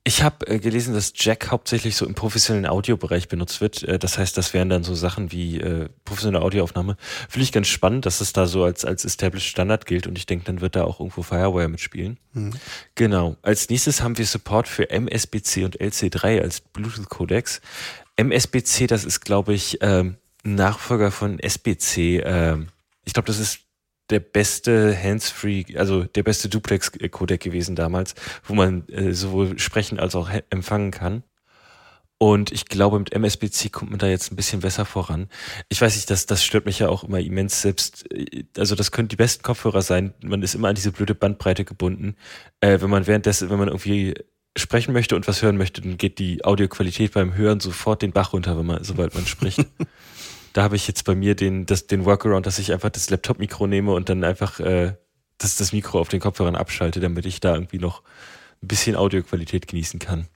Ich habe äh, gelesen, dass Jack hauptsächlich so im professionellen Audiobereich benutzt wird. Äh, das heißt, das wären dann so Sachen wie äh, professionelle Audioaufnahme. Finde ich ganz spannend, dass es da so als, als Established Standard gilt und ich denke, dann wird da auch irgendwo Firewire mitspielen. Mhm. Genau. Als nächstes haben wir Support für MSBC und LC3 als Bluetooth-Codex. MSBC, das ist, glaube ich, ähm, Nachfolger von SBC. Ähm, ich glaube, das ist der beste Hands-Free, also der beste Duplex-Codec gewesen damals, wo man äh, sowohl sprechen als auch empfangen kann. Und ich glaube, mit MSBC kommt man da jetzt ein bisschen besser voran. Ich weiß nicht, das, das stört mich ja auch immer immens selbst. Äh, also das können die besten Kopfhörer sein. Man ist immer an diese blöde Bandbreite gebunden. Äh, wenn man währenddessen, wenn man irgendwie sprechen möchte und was hören möchte, dann geht die Audioqualität beim Hören sofort den Bach runter, wenn man, sobald man spricht. da habe ich jetzt bei mir den, das, den Workaround, dass ich einfach das Laptop-Mikro nehme und dann einfach äh, das, das Mikro auf den Kopfhörern abschalte, damit ich da irgendwie noch ein bisschen Audioqualität genießen kann.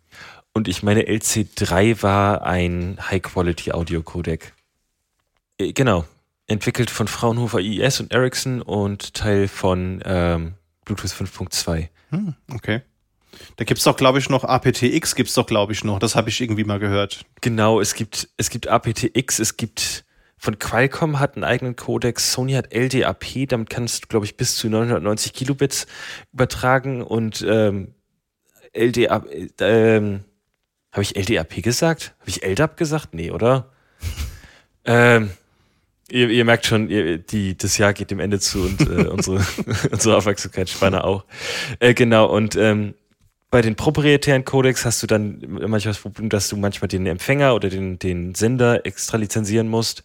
Und ich meine, LC3 war ein High-Quality-Audio-Codec. Äh, genau. Entwickelt von Fraunhofer IES und Ericsson und Teil von ähm, Bluetooth 5.2. Hm, okay. Da gibt's doch, glaube ich, noch aptX gibt's doch, glaube ich, noch. Das habe ich irgendwie mal gehört. Genau, es gibt, es gibt aptX, es gibt von Qualcomm hat einen eigenen Codex, Sony hat LDAP, damit kannst du, glaube ich, bis zu 990 Kilobits übertragen und ähm, LDAP, ähm, habe ich LDAP gesagt? Habe ich LDAP gesagt? Nee, oder? ähm, ihr, ihr, merkt schon, ihr, die, das Jahr geht dem Ende zu und äh, unsere, unsere Aufmerksamkeitsspanne auch. Äh, genau, und ähm, bei den proprietären Codecs hast du dann manchmal das Problem, dass du manchmal den Empfänger oder den, den Sender extra lizenzieren musst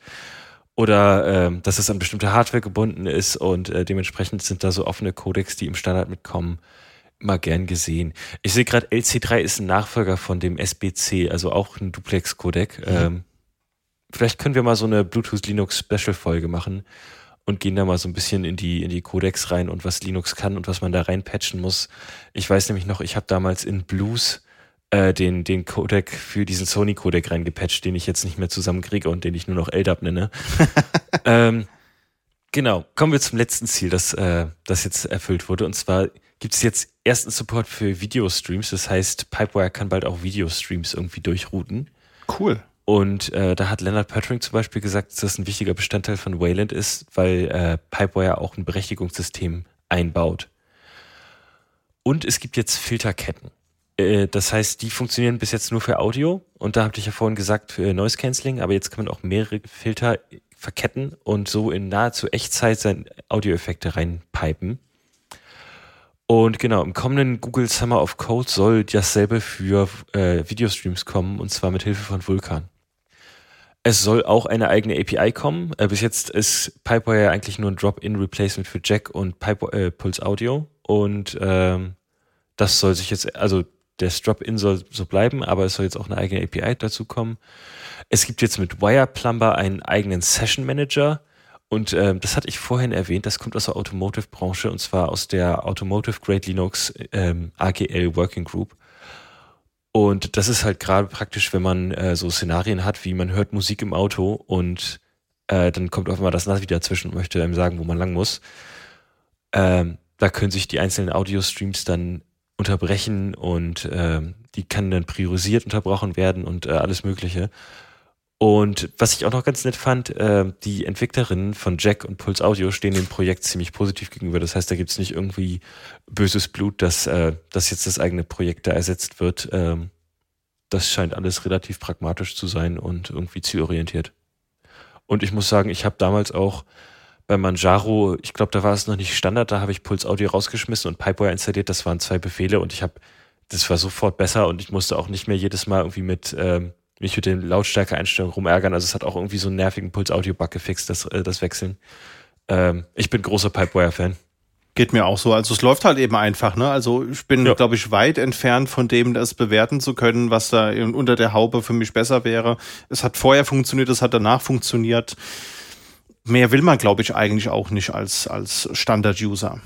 oder ähm, dass es an bestimmte Hardware gebunden ist und äh, dementsprechend sind da so offene Codecs, die im Standard mitkommen, immer gern gesehen. Ich sehe gerade, LC3 ist ein Nachfolger von dem SBC, also auch ein Duplex-Codec. Mhm. Ähm, vielleicht können wir mal so eine Bluetooth Linux Special Folge machen und gehen da mal so ein bisschen in die in die Codecs rein und was Linux kann und was man da reinpatchen muss. Ich weiß nämlich noch, ich habe damals in Blues äh, den den Codec für diesen Sony Codec reingepatcht, den ich jetzt nicht mehr zusammenkriege und den ich nur noch LDAP nenne. ähm, genau, kommen wir zum letzten Ziel, das äh, das jetzt erfüllt wurde und zwar gibt es jetzt ersten Support für Videostreams. Das heißt, Pipewire kann bald auch Videostreams irgendwie durchrouten. Cool. Und äh, da hat Leonard Pertring zum Beispiel gesagt, dass das ein wichtiger Bestandteil von Wayland ist, weil äh, Pipewire auch ein Berechtigungssystem einbaut. Und es gibt jetzt Filterketten. Äh, das heißt, die funktionieren bis jetzt nur für Audio. Und da habe ich ja vorhin gesagt, für Noise Cancelling, aber jetzt kann man auch mehrere Filter verketten und so in nahezu Echtzeit seine Audioeffekte reinpipen. Und genau, im kommenden Google Summer of Code soll dasselbe für äh, Videostreams kommen, und zwar mit Hilfe von Vulkan. Es soll auch eine eigene API kommen. Äh, bis jetzt ist Pipewire eigentlich nur ein Drop-in-Replacement für Jack und Pipe, äh, Pulse Audio. Und ähm, das soll sich jetzt, also das Drop-in soll so bleiben, aber es soll jetzt auch eine eigene API dazu kommen. Es gibt jetzt mit Wire Plumber einen eigenen Session Manager, und ähm, das hatte ich vorhin erwähnt, das kommt aus der Automotive-Branche und zwar aus der Automotive Grade Linux ähm, AGL Working Group. Und das ist halt gerade praktisch, wenn man äh, so Szenarien hat, wie man hört Musik im Auto und äh, dann kommt auf einmal das Navi dazwischen und möchte einem sagen, wo man lang muss. Ähm, da können sich die einzelnen Audio-Streams dann unterbrechen und ähm, die kann dann priorisiert unterbrochen werden und äh, alles Mögliche. Und was ich auch noch ganz nett fand, äh, die Entwicklerinnen von Jack und Pulse Audio stehen dem Projekt ziemlich positiv gegenüber. Das heißt, da gibt's nicht irgendwie böses Blut, dass, äh, dass jetzt das eigene Projekt da ersetzt wird. Ähm, das scheint alles relativ pragmatisch zu sein und irgendwie zielorientiert. Und ich muss sagen, ich habe damals auch bei Manjaro, ich glaube, da war es noch nicht Standard, da habe ich Pulse Audio rausgeschmissen und Pipewire installiert. Das waren zwei Befehle und ich habe, das war sofort besser und ich musste auch nicht mehr jedes Mal irgendwie mit ähm, mich mit den Lautstärke-Einstellungen rumärgern. Also es hat auch irgendwie so einen nervigen Puls-Audio-Bug gefixt, das, äh, das Wechseln. Ähm, ich bin großer Pipewire-Fan. Geht mir auch so. Also es läuft halt eben einfach, ne? Also ich bin, ja. glaube ich, weit entfernt von dem, das bewerten zu können, was da unter der Haube für mich besser wäre. Es hat vorher funktioniert, es hat danach funktioniert. Mehr will man, glaube ich, eigentlich auch nicht als, als Standard-User.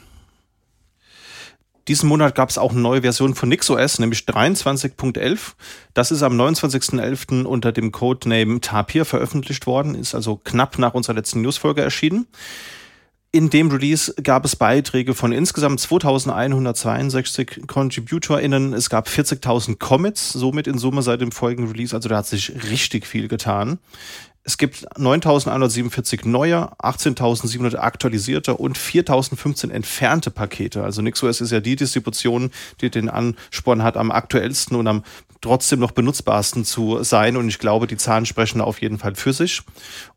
Diesen Monat gab es auch eine neue Version von NixOS, nämlich 23.11. Das ist am 29.11. unter dem Codename Tapir veröffentlicht worden, ist also knapp nach unserer letzten Newsfolge erschienen. In dem Release gab es Beiträge von insgesamt 2162 ContributorInnen. Es gab 40.000 Commits, somit in Summe seit dem folgenden Release. Also da hat sich richtig viel getan. Es gibt 9.147 neue, 18.700 aktualisierte und 4.015 entfernte Pakete. Also NixOS ist ja die Distribution, die den Ansporn hat, am aktuellsten und am trotzdem noch benutzbarsten zu sein. Und ich glaube, die Zahlen sprechen auf jeden Fall für sich.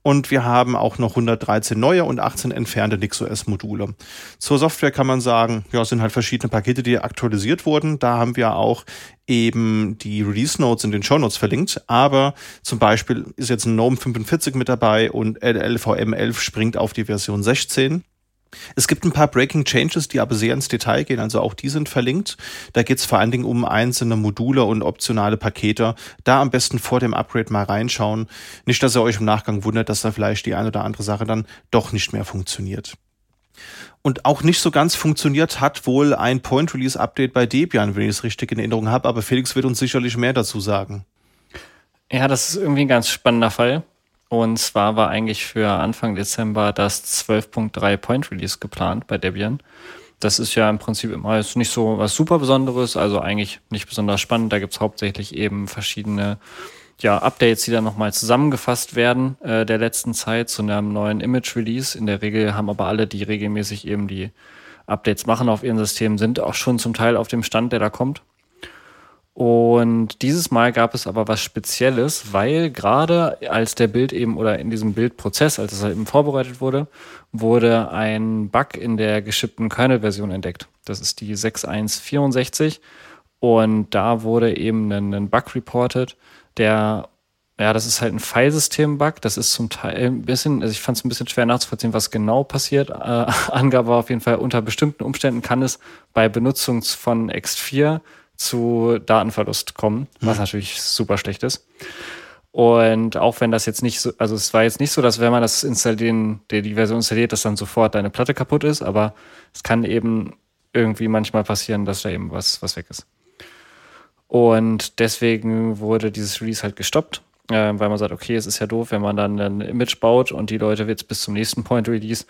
Und wir haben auch noch 113 neue und 18 entfernte NixOS-Module. Zur Software kann man sagen, ja, es sind halt verschiedene Pakete, die aktualisiert wurden. Da haben wir auch eben die Release Notes in den Show Notes verlinkt. Aber zum Beispiel ist jetzt ein GNOME 45 mit dabei und LLVM 11 springt auf die Version 16. Es gibt ein paar Breaking Changes, die aber sehr ins Detail gehen, also auch die sind verlinkt. Da geht es vor allen Dingen um einzelne Module und optionale Pakete. Da am besten vor dem Upgrade mal reinschauen. Nicht, dass ihr euch im Nachgang wundert, dass da vielleicht die eine oder andere Sache dann doch nicht mehr funktioniert. Und auch nicht so ganz funktioniert hat wohl ein Point-Release-Update bei Debian, wenn ich es richtig in Erinnerung habe. Aber Felix wird uns sicherlich mehr dazu sagen. Ja, das ist irgendwie ein ganz spannender Fall. Und zwar war eigentlich für Anfang Dezember das 12.3 Point Release geplant bei Debian. Das ist ja im Prinzip immer jetzt nicht so was super Besonderes, also eigentlich nicht besonders spannend. Da gibt's hauptsächlich eben verschiedene ja, Updates, die dann nochmal zusammengefasst werden äh, der letzten Zeit zu einem neuen Image-Release. In der Regel haben aber alle, die regelmäßig eben die Updates machen auf ihren Systemen, sind auch schon zum Teil auf dem Stand, der da kommt. Und dieses Mal gab es aber was Spezielles, weil gerade als der Bild eben oder in diesem Bildprozess, als es eben vorbereitet wurde, wurde ein Bug in der geschippten Kernel-Version entdeckt. Das ist die 6.1.64 und da wurde eben ein Bug reported, der ja, das ist halt ein Filesystem-Bug. Das ist zum Teil ein bisschen, also ich fand es ein bisschen schwer nachzuvollziehen, was genau passiert. Äh, Angabe war auf jeden Fall, unter bestimmten Umständen kann es bei Benutzung von X4 zu Datenverlust kommen, was mhm. natürlich super schlecht ist. Und auch wenn das jetzt nicht so, also es war jetzt nicht so, dass wenn man das installieren, die, die Version installiert, dass dann sofort deine Platte kaputt ist, aber es kann eben irgendwie manchmal passieren, dass da eben was, was weg ist. Und deswegen wurde dieses Release halt gestoppt, äh, weil man sagt, okay, es ist ja doof, wenn man dann ein Image baut und die Leute jetzt bis zum nächsten Point Release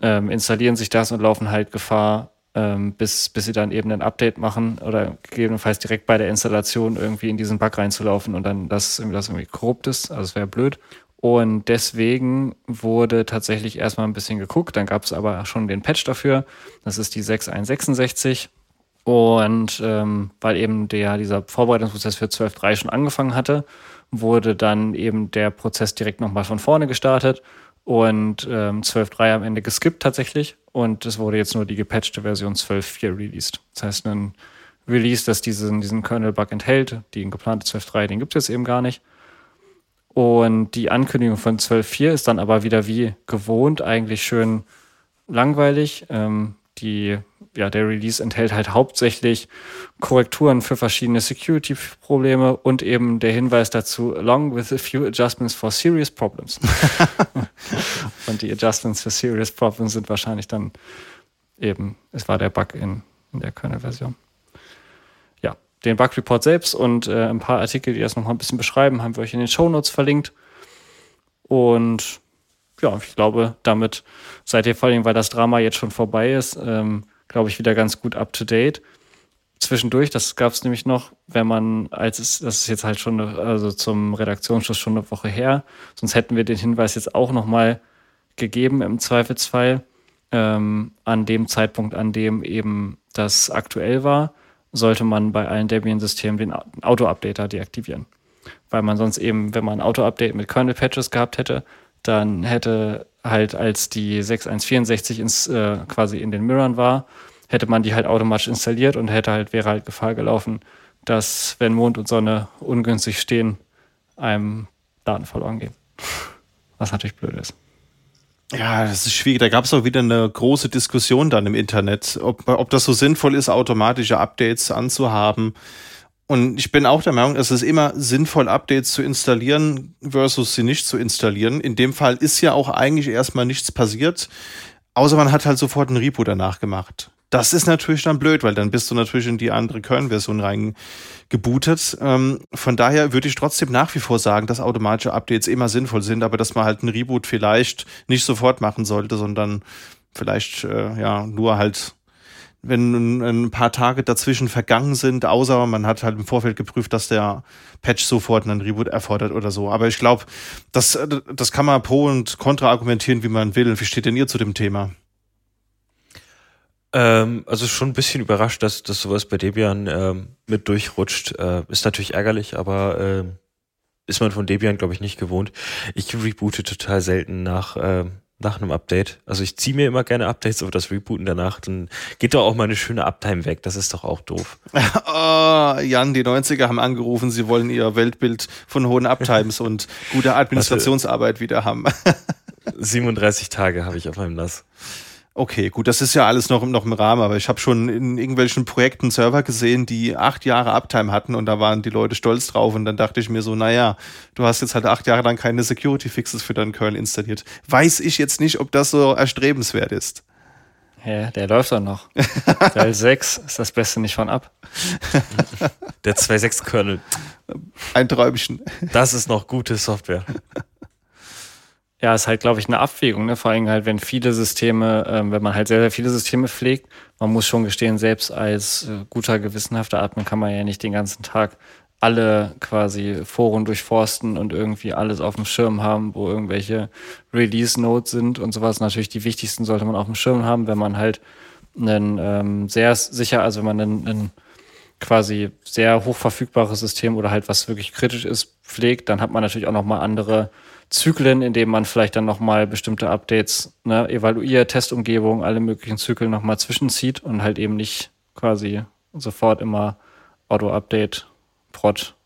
ähm, installieren sich das und laufen halt Gefahr, ähm, bis, bis sie dann eben ein Update machen oder gegebenenfalls direkt bei der Installation irgendwie in diesen Bug reinzulaufen und dann das, das irgendwie korrupt ist. Also es wäre blöd. Und deswegen wurde tatsächlich erstmal ein bisschen geguckt. Dann gab es aber schon den Patch dafür. Das ist die 6166. Und ähm, weil eben der, dieser Vorbereitungsprozess für 12.3 schon angefangen hatte, wurde dann eben der Prozess direkt nochmal von vorne gestartet und ähm, 12.3 am Ende geskippt tatsächlich und es wurde jetzt nur die gepatchte Version 12.4 released. Das heißt, ein Release, das diesen, diesen Kernel-Bug enthält, die geplante 12.3, den gibt es jetzt eben gar nicht. Und die Ankündigung von 12.4 ist dann aber wieder wie gewohnt eigentlich schön langweilig. Ähm, die ja, der Release enthält halt hauptsächlich Korrekturen für verschiedene Security-Probleme und eben der Hinweis dazu, along with a few adjustments for serious problems. und die Adjustments for serious problems sind wahrscheinlich dann eben, es war der Bug in, in der Kernel-Version. Ja, den Bug-Report selbst und äh, ein paar Artikel, die das nochmal ein bisschen beschreiben, haben wir euch in den Show Notes verlinkt. Und ja, ich glaube, damit seid ihr vor allem, weil das Drama jetzt schon vorbei ist, ähm, glaube ich, wieder ganz gut up to date. Zwischendurch, das gab es nämlich noch, wenn man, als es, das ist jetzt halt schon, also zum Redaktionsschluss schon eine Woche her, sonst hätten wir den Hinweis jetzt auch nochmal gegeben im Zweifelsfall, ähm, an dem Zeitpunkt, an dem eben das aktuell war, sollte man bei allen Debian-Systemen den Auto-Updater deaktivieren. Weil man sonst eben, wenn man ein Auto-Update mit Kernel-Patches gehabt hätte, dann hätte halt, als die 6164 ins, äh, quasi in den Mirrors war, hätte man die halt automatisch installiert und hätte halt, wäre halt Gefahr gelaufen, dass, wenn Mond und Sonne ungünstig stehen, einem Daten verloren gehen. Was natürlich blöd ist. Ja, das ist schwierig. Da gab es auch wieder eine große Diskussion dann im Internet, ob, ob das so sinnvoll ist, automatische Updates anzuhaben. Und ich bin auch der Meinung, es ist immer sinnvoll, Updates zu installieren versus sie nicht zu installieren. In dem Fall ist ja auch eigentlich erstmal nichts passiert, außer man hat halt sofort einen Repo danach gemacht. Das ist natürlich dann blöd, weil dann bist du natürlich in die andere Kernversion reingebootet. Ähm, von daher würde ich trotzdem nach wie vor sagen, dass automatische Updates immer sinnvoll sind, aber dass man halt einen Reboot vielleicht nicht sofort machen sollte, sondern vielleicht äh, ja nur halt wenn ein paar Tage dazwischen vergangen sind, außer man hat halt im Vorfeld geprüft, dass der Patch sofort einen Reboot erfordert oder so. Aber ich glaube, das, das kann man pro und contra argumentieren, wie man will. Wie steht denn ihr zu dem Thema? Ähm, also schon ein bisschen überrascht, dass, dass sowas bei Debian ähm, mit durchrutscht. Äh, ist natürlich ärgerlich, aber äh, ist man von Debian, glaube ich, nicht gewohnt. Ich reboote total selten nach äh, nach einem Update. Also ich ziehe mir immer gerne Updates, aber das Rebooten danach, dann geht doch auch mal eine schöne Uptime weg. Das ist doch auch doof. oh, Jan, die 90er haben angerufen, sie wollen ihr Weltbild von hohen Uptimes und guter Administrationsarbeit wieder haben. 37 Tage habe ich auf meinem NAS. Okay, gut, das ist ja alles noch, noch im Rahmen, aber ich habe schon in irgendwelchen Projekten Server gesehen, die acht Jahre Uptime hatten und da waren die Leute stolz drauf und dann dachte ich mir so, naja, du hast jetzt halt acht Jahre lang keine Security Fixes für deinen Kernel installiert. Weiß ich jetzt nicht, ob das so erstrebenswert ist. Ja, der läuft doch noch. Teil 6 ist das Beste nicht von ab. Der 2.6-Kernel. Ein Träumchen. Das ist noch gute Software. Ja, ist halt, glaube ich, eine Abwägung, ne? Vor allem halt, wenn viele Systeme, ähm, wenn man halt sehr, sehr viele Systeme pflegt, man muss schon gestehen, selbst als äh, guter, gewissenhafter Admin kann man ja nicht den ganzen Tag alle quasi Foren durchforsten und irgendwie alles auf dem Schirm haben, wo irgendwelche Release-Notes sind und sowas. Natürlich die wichtigsten sollte man auf dem Schirm haben, wenn man halt einen ähm, sehr sicher, also wenn man einen, einen quasi sehr hoch verfügbares System oder halt was wirklich kritisch ist, pflegt, dann hat man natürlich auch nochmal andere Zyklen, in denen man vielleicht dann nochmal bestimmte Updates ne, evaluiert, Testumgebung, alle möglichen Zyklen nochmal zwischenzieht und halt eben nicht quasi sofort immer Auto-Update Prod,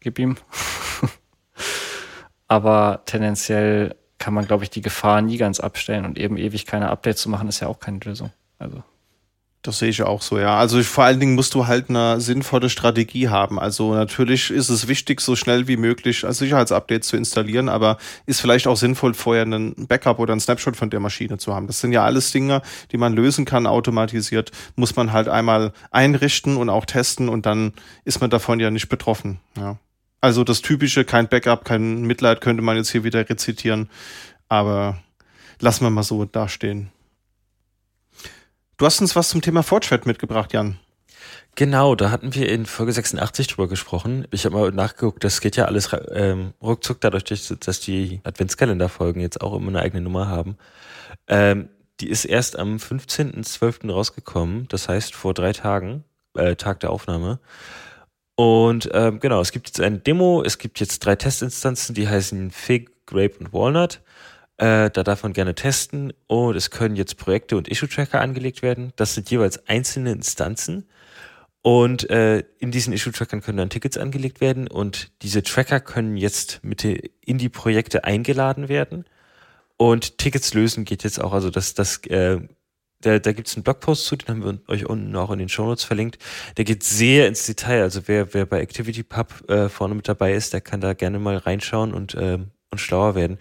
gib ihm. Aber tendenziell kann man, glaube ich, die Gefahr nie ganz abstellen und eben ewig keine Updates zu machen, ist ja auch keine Lösung. Also. Das sehe ich auch so, ja. Also vor allen Dingen musst du halt eine sinnvolle Strategie haben. Also natürlich ist es wichtig, so schnell wie möglich als Sicherheitsupdate zu installieren, aber ist vielleicht auch sinnvoll, vorher einen Backup oder einen Snapshot von der Maschine zu haben. Das sind ja alles Dinge, die man lösen kann, automatisiert. Muss man halt einmal einrichten und auch testen und dann ist man davon ja nicht betroffen. Ja. Also das typische, kein Backup, kein Mitleid könnte man jetzt hier wieder rezitieren, aber lassen wir mal so dastehen. Du hast uns was zum Thema Fortschritt mitgebracht, Jan. Genau, da hatten wir in Folge 86 drüber gesprochen. Ich habe mal nachgeguckt, das geht ja alles ähm, ruckzuck dadurch, dass die Adventskalenderfolgen jetzt auch immer eine eigene Nummer haben. Ähm, die ist erst am 15.12. rausgekommen, das heißt vor drei Tagen, äh, Tag der Aufnahme. Und ähm, genau, es gibt jetzt eine Demo, es gibt jetzt drei Testinstanzen, die heißen Fig, Grape und Walnut. Äh, da darf man gerne testen und es können jetzt Projekte und Issue-Tracker angelegt werden. Das sind jeweils einzelne Instanzen. Und äh, in diesen Issue-Trackern können dann Tickets angelegt werden und diese Tracker können jetzt mit in die Projekte eingeladen werden. Und Tickets lösen geht jetzt auch, also das, das, äh, da, da gibt es einen Blogpost zu, den haben wir euch unten auch in den Shownotes verlinkt. Der geht sehr ins Detail. Also wer, wer bei ActivityPub äh, vorne mit dabei ist, der kann da gerne mal reinschauen und, äh, und schlauer werden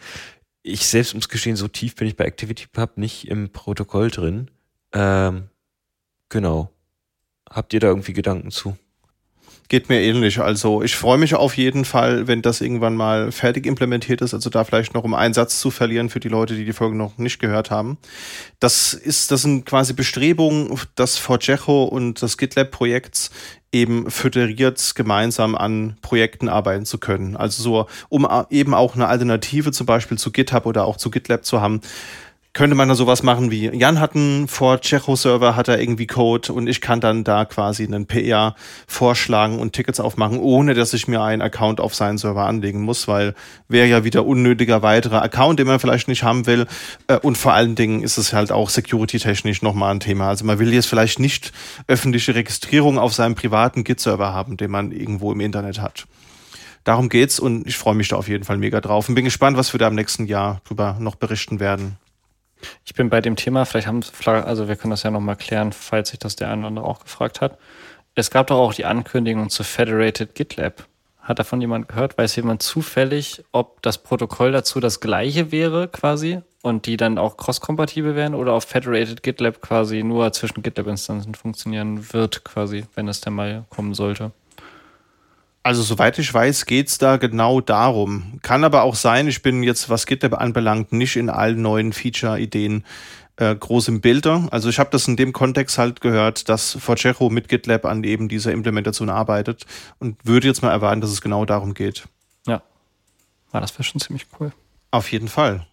ich selbst ums Geschehen, so tief bin ich bei ActivityPub nicht im Protokoll drin. Ähm, genau. Habt ihr da irgendwie Gedanken zu? Geht mir ähnlich. Also ich freue mich auf jeden Fall, wenn das irgendwann mal fertig implementiert ist. Also da vielleicht noch um einen Satz zu verlieren für die Leute, die die Folge noch nicht gehört haben. Das ist, das sind quasi Bestrebungen, das Forgejo und das GitLab-Projekts eben föderiert gemeinsam an Projekten arbeiten zu können. Also so, um eben auch eine Alternative zum Beispiel zu GitHub oder auch zu GitLab zu haben, könnte man da sowas machen wie Jan hat einen vor Checho-Server, hat er irgendwie Code und ich kann dann da quasi einen PR vorschlagen und Tickets aufmachen, ohne dass ich mir einen Account auf seinen Server anlegen muss, weil wäre ja wieder unnötiger weiterer Account, den man vielleicht nicht haben will. Äh, und vor allen Dingen ist es halt auch security-technisch nochmal ein Thema. Also man will jetzt vielleicht nicht öffentliche Registrierung auf seinem privaten Git-Server haben, den man irgendwo im Internet hat. Darum geht's und ich freue mich da auf jeden Fall mega drauf und bin gespannt, was wir da im nächsten Jahr drüber noch berichten werden. Ich bin bei dem Thema, vielleicht haben, also wir können das ja nochmal klären, falls sich das der eine oder andere auch gefragt hat. Es gab doch auch die Ankündigung zu Federated GitLab. Hat davon jemand gehört? Weiß jemand zufällig, ob das Protokoll dazu das gleiche wäre quasi und die dann auch cross-kompatibel wären oder auf Federated GitLab quasi nur zwischen GitLab-Instanzen funktionieren wird quasi, wenn es denn mal kommen sollte? Also soweit ich weiß, geht's da genau darum. Kann aber auch sein, ich bin jetzt, was GitLab anbelangt, nicht in allen neuen Feature-Ideen äh, groß im Bilder. Also ich habe das in dem Kontext halt gehört, dass Forcejo mit GitLab an eben dieser Implementation arbeitet und würde jetzt mal erwarten, dass es genau darum geht. Ja, ja das wäre schon ziemlich cool. Auf jeden Fall.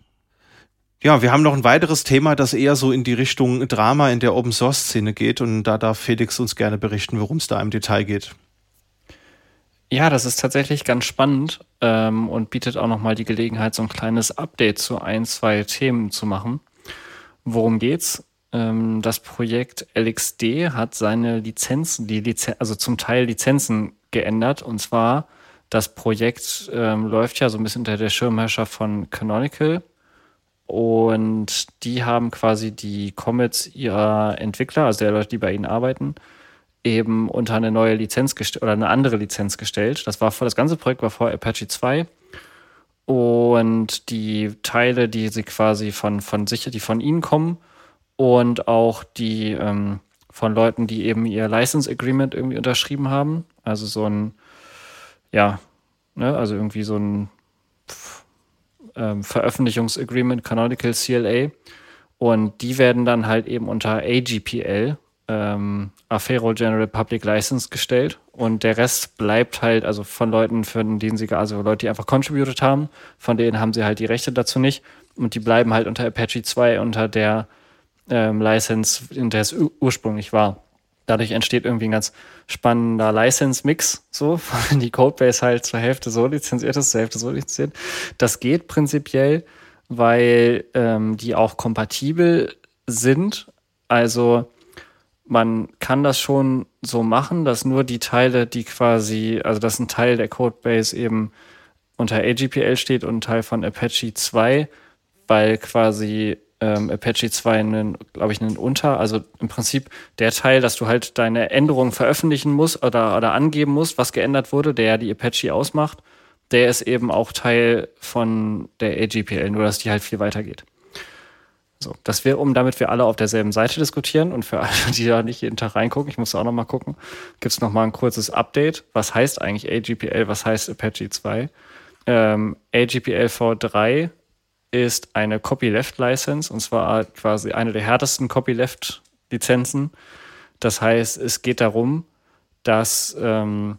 Ja, wir haben noch ein weiteres Thema, das eher so in die Richtung Drama in der Open-Source-Szene geht und da darf Felix uns gerne berichten, worum es da im Detail geht. Ja, das ist tatsächlich ganz spannend ähm, und bietet auch nochmal die Gelegenheit, so ein kleines Update zu ein, zwei Themen zu machen. Worum geht's? Ähm, das Projekt LXD hat seine Lizenzen, die Lizen also zum Teil Lizenzen geändert. Und zwar, das Projekt ähm, läuft ja so ein bisschen unter der Schirmherrschaft von Canonical. Und die haben quasi die Commits ihrer Entwickler, also der Leute, die bei ihnen arbeiten, eben unter eine neue Lizenz gestellt oder eine andere Lizenz gestellt. Das war vor, das ganze Projekt war vor Apache 2. Und die Teile, die sie quasi von, von sicher, die von ihnen kommen und auch die ähm, von Leuten, die eben ihr License Agreement irgendwie unterschrieben haben. Also so ein, ja, ne, also irgendwie so ein ähm, Veröffentlichungsagreement, Canonical CLA. Und die werden dann halt eben unter AGPL, ähm, Affero General Public License gestellt. Und der Rest bleibt halt, also von Leuten, für denen sie, also Leute, die einfach contributed haben, von denen haben sie halt die Rechte dazu nicht. Und die bleiben halt unter Apache 2 unter der ähm, License, in der es ursprünglich war. Dadurch entsteht irgendwie ein ganz spannender License-Mix, so, wenn die Codebase halt zur Hälfte so lizenziert ist, zur Hälfte so lizenziert. Das geht prinzipiell, weil ähm, die auch kompatibel sind. Also man kann das schon so machen, dass nur die Teile, die quasi, also dass ein Teil der Codebase eben unter AGPL steht und ein Teil von Apache 2, weil quasi ähm, Apache 2 einen, glaube ich, einen Unter, also im Prinzip der Teil, dass du halt deine Änderungen veröffentlichen musst oder, oder angeben musst, was geändert wurde, der ja die Apache ausmacht, der ist eben auch Teil von der AGPL, nur dass die halt viel weiter geht. So, das wäre, um damit wir alle auf derselben Seite diskutieren und für alle, die da nicht jeden Tag reingucken, ich muss auch noch mal gucken, gibt es noch mal ein kurzes Update. Was heißt eigentlich AGPL? Was heißt Apache 2? Ähm, AGPL v3 ist eine Copyleft-License und zwar quasi eine der härtesten Copyleft-Lizenzen. Das heißt, es geht darum, dass ähm,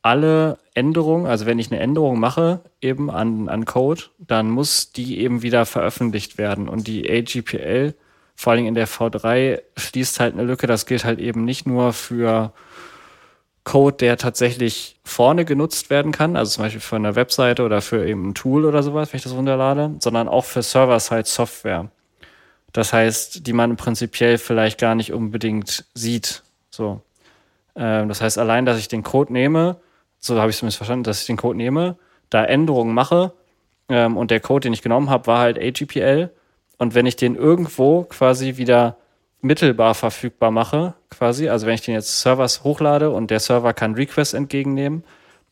alle Änderungen, also wenn ich eine Änderung mache, eben an, an Code, dann muss die eben wieder veröffentlicht werden. Und die AGPL, vor allem in der V3, schließt halt eine Lücke. Das gilt halt eben nicht nur für Code, der tatsächlich vorne genutzt werden kann, also zum Beispiel für eine Webseite oder für eben ein Tool oder sowas, wenn ich das runterlade, sondern auch für Server-Side-Software. Das heißt, die man prinzipiell vielleicht gar nicht unbedingt sieht. So. Ähm, das heißt, allein, dass ich den Code nehme, so habe ich es zumindest verstanden, dass ich den Code nehme, da Änderungen mache ähm, und der Code, den ich genommen habe, war halt AGPL. Und wenn ich den irgendwo quasi wieder mittelbar verfügbar mache, quasi, also wenn ich den jetzt Servers hochlade und der Server kann Requests entgegennehmen,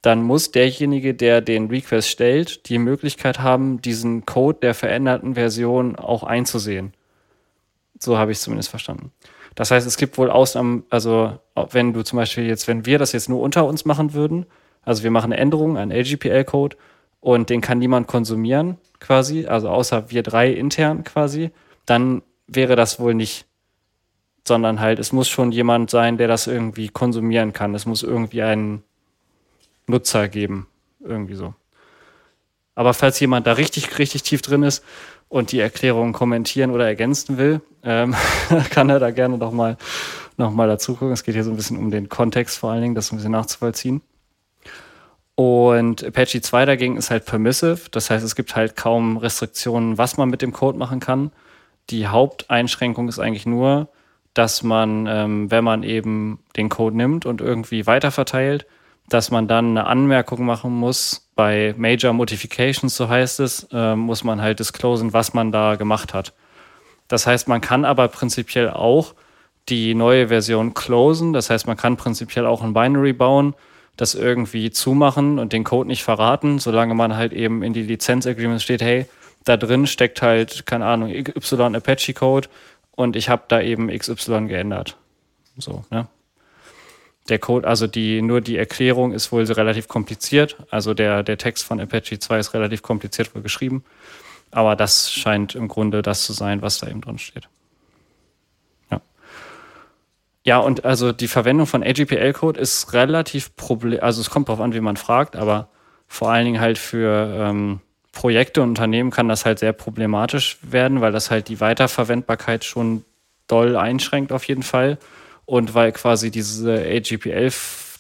dann muss derjenige, der den Request stellt, die Möglichkeit haben, diesen Code der veränderten Version auch einzusehen. So habe ich es zumindest verstanden. Das heißt, es gibt wohl Ausnahmen, also wenn du zum Beispiel jetzt, wenn wir das jetzt nur unter uns machen würden, also wir machen eine Änderung, einen LGPL-Code und den kann niemand konsumieren quasi, also außer wir drei intern quasi, dann wäre das wohl nicht sondern halt, es muss schon jemand sein, der das irgendwie konsumieren kann. Es muss irgendwie einen Nutzer geben. Irgendwie so. Aber falls jemand da richtig, richtig tief drin ist und die Erklärung kommentieren oder ergänzen will, ähm, kann er da gerne noch mal, noch mal dazu gucken. Es geht hier so ein bisschen um den Kontext vor allen Dingen, das ein bisschen nachzuvollziehen. Und Apache 2 dagegen ist halt permissive. Das heißt, es gibt halt kaum Restriktionen, was man mit dem Code machen kann. Die Haupteinschränkung ist eigentlich nur, dass man, ähm, wenn man eben den Code nimmt und irgendwie weiterverteilt, dass man dann eine Anmerkung machen muss. Bei Major Modifications, so heißt es, äh, muss man halt disclosen, was man da gemacht hat. Das heißt, man kann aber prinzipiell auch die neue Version closen. Das heißt, man kann prinzipiell auch ein Binary bauen, das irgendwie zumachen und den Code nicht verraten, solange man halt eben in die Lizenz-Agreements steht, hey, da drin steckt halt, keine Ahnung, Y Apache Code und ich habe da eben XY geändert. So, ne? Der Code, also die, nur die Erklärung ist wohl relativ kompliziert. Also der, der Text von Apache 2 ist relativ kompliziert wohl geschrieben. Aber das scheint im Grunde das zu sein, was da eben drin steht. Ja. Und also die Verwendung von AGPL-Code ist relativ problem, also es kommt darauf an, wie man fragt, aber vor allen Dingen halt für ähm, Projekte und Unternehmen kann das halt sehr problematisch werden, weil das halt die Weiterverwendbarkeit schon doll einschränkt auf jeden Fall. Und weil quasi diese AGPL,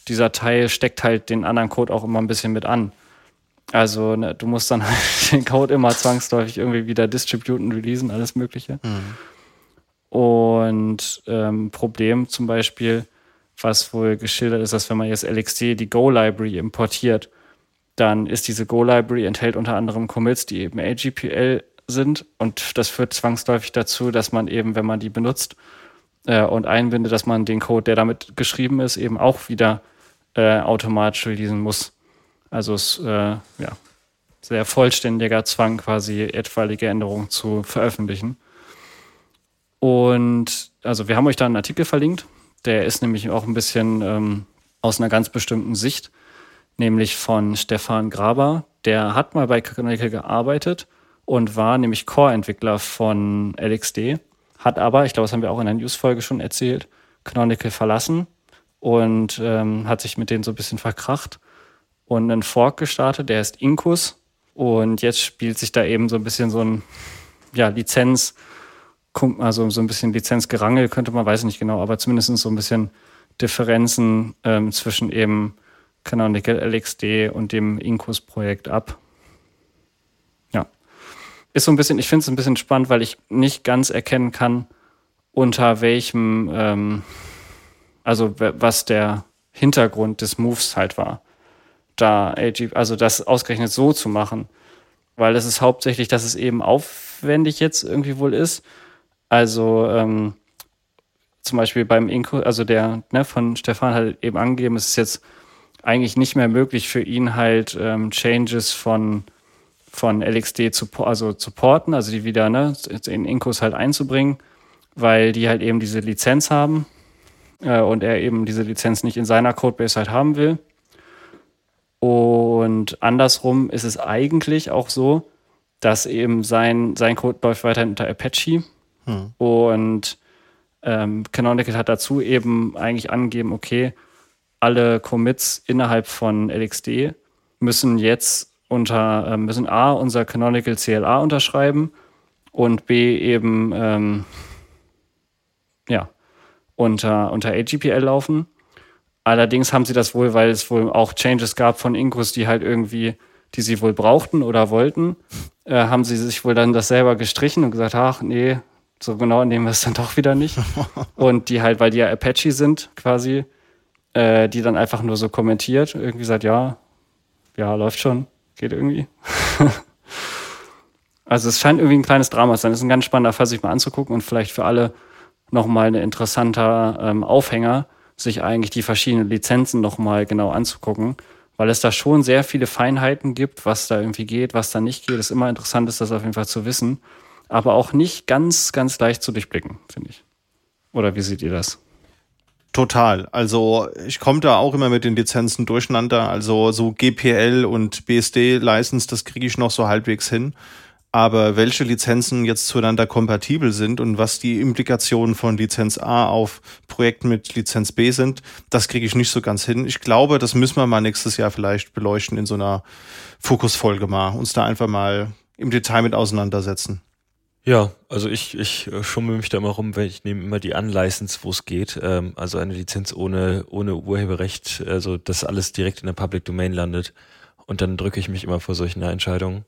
dieser Teil steckt halt den anderen Code auch immer ein bisschen mit an. Also ne, du musst dann halt den Code immer zwangsläufig irgendwie wieder distributen, releasen, alles Mögliche. Mhm. Und ähm, Problem zum Beispiel, was wohl geschildert ist, dass wenn man jetzt LXD die Go-Library importiert, dann ist diese Go-Library enthält unter anderem Commits, die eben AGPL sind und das führt zwangsläufig dazu, dass man eben, wenn man die benutzt äh, und einbindet, dass man den Code, der damit geschrieben ist, eben auch wieder äh, automatisch releasen muss. Also es äh, ja sehr vollständiger Zwang, quasi etwaige Änderungen zu veröffentlichen. Und also wir haben euch da einen Artikel verlinkt. Der ist nämlich auch ein bisschen ähm, aus einer ganz bestimmten Sicht, nämlich von Stefan Graber. Der hat mal bei Canonical gearbeitet und war nämlich Core-Entwickler von LXD, hat aber, ich glaube, das haben wir auch in der News-Folge schon erzählt, Canonical verlassen und ähm, hat sich mit denen so ein bisschen verkracht und einen Fork gestartet, der heißt Incus. Und jetzt spielt sich da eben so ein bisschen so ein ja, Lizenz, also so ein bisschen Lizenzgerangel könnte man, weiß nicht genau, aber zumindest so ein bisschen Differenzen ähm, zwischen eben Canonical LXD und dem Incus-Projekt ab. Ja. Ist so ein bisschen, ich finde es ein bisschen spannend, weil ich nicht ganz erkennen kann, unter welchem, ähm, also was der Hintergrund des Moves halt war. Da also das ausgerechnet so zu machen. Weil es ist hauptsächlich, dass es eben aufwendig jetzt irgendwie wohl ist. Also ähm, zum Beispiel beim Inko, also der ne, von Stefan hat eben angegeben, es ist jetzt eigentlich nicht mehr möglich für ihn halt ähm, Changes von von LXD zu, also zu porten, also die wieder ne, in Inkos halt einzubringen, weil die halt eben diese Lizenz haben äh, und er eben diese Lizenz nicht in seiner Codebase halt haben will. Und andersrum ist es eigentlich auch so, dass eben sein, sein Code läuft weiterhin unter Apache hm. und ähm, Canonical hat dazu eben eigentlich angegeben, okay, alle Commits innerhalb von LXD müssen jetzt unter, äh, müssen A, unser Canonical CLA unterschreiben und B eben, ähm, ja, unter, unter AGPL laufen. Allerdings haben sie das wohl, weil es wohl auch Changes gab von Incus, die halt irgendwie, die sie wohl brauchten oder wollten, äh, haben sie sich wohl dann das selber gestrichen und gesagt, ach nee, so genau nehmen wir es dann doch wieder nicht. und die halt, weil die ja Apache sind, quasi, äh, die dann einfach nur so kommentiert, irgendwie sagt, ja, ja, läuft schon, geht irgendwie. also es scheint irgendwie ein kleines Drama zu sein. Das ist ein ganz spannender Fall, sich mal anzugucken und vielleicht für alle nochmal ein interessanter ähm, Aufhänger, sich eigentlich die verschiedenen Lizenzen nochmal genau anzugucken, weil es da schon sehr viele Feinheiten gibt, was da irgendwie geht, was da nicht geht. Es ist immer interessant, ist das auf jeden Fall zu wissen, aber auch nicht ganz, ganz leicht zu durchblicken, finde ich. Oder wie seht ihr das? Total. Also ich komme da auch immer mit den Lizenzen durcheinander. Also so GPL und BSD-License, das kriege ich noch so halbwegs hin. Aber welche Lizenzen jetzt zueinander kompatibel sind und was die Implikationen von Lizenz A auf Projekten mit Lizenz B sind, das kriege ich nicht so ganz hin. Ich glaube, das müssen wir mal nächstes Jahr vielleicht beleuchten in so einer Fokusfolge mal, uns da einfach mal im Detail mit auseinandersetzen. Ja, also ich, ich äh, schummel mich da immer rum, weil ich nehme immer die Unlicense, wo es geht. Ähm, also eine Lizenz ohne, ohne Urheberrecht, also dass alles direkt in der Public Domain landet. Und dann drücke ich mich immer vor solchen Entscheidungen.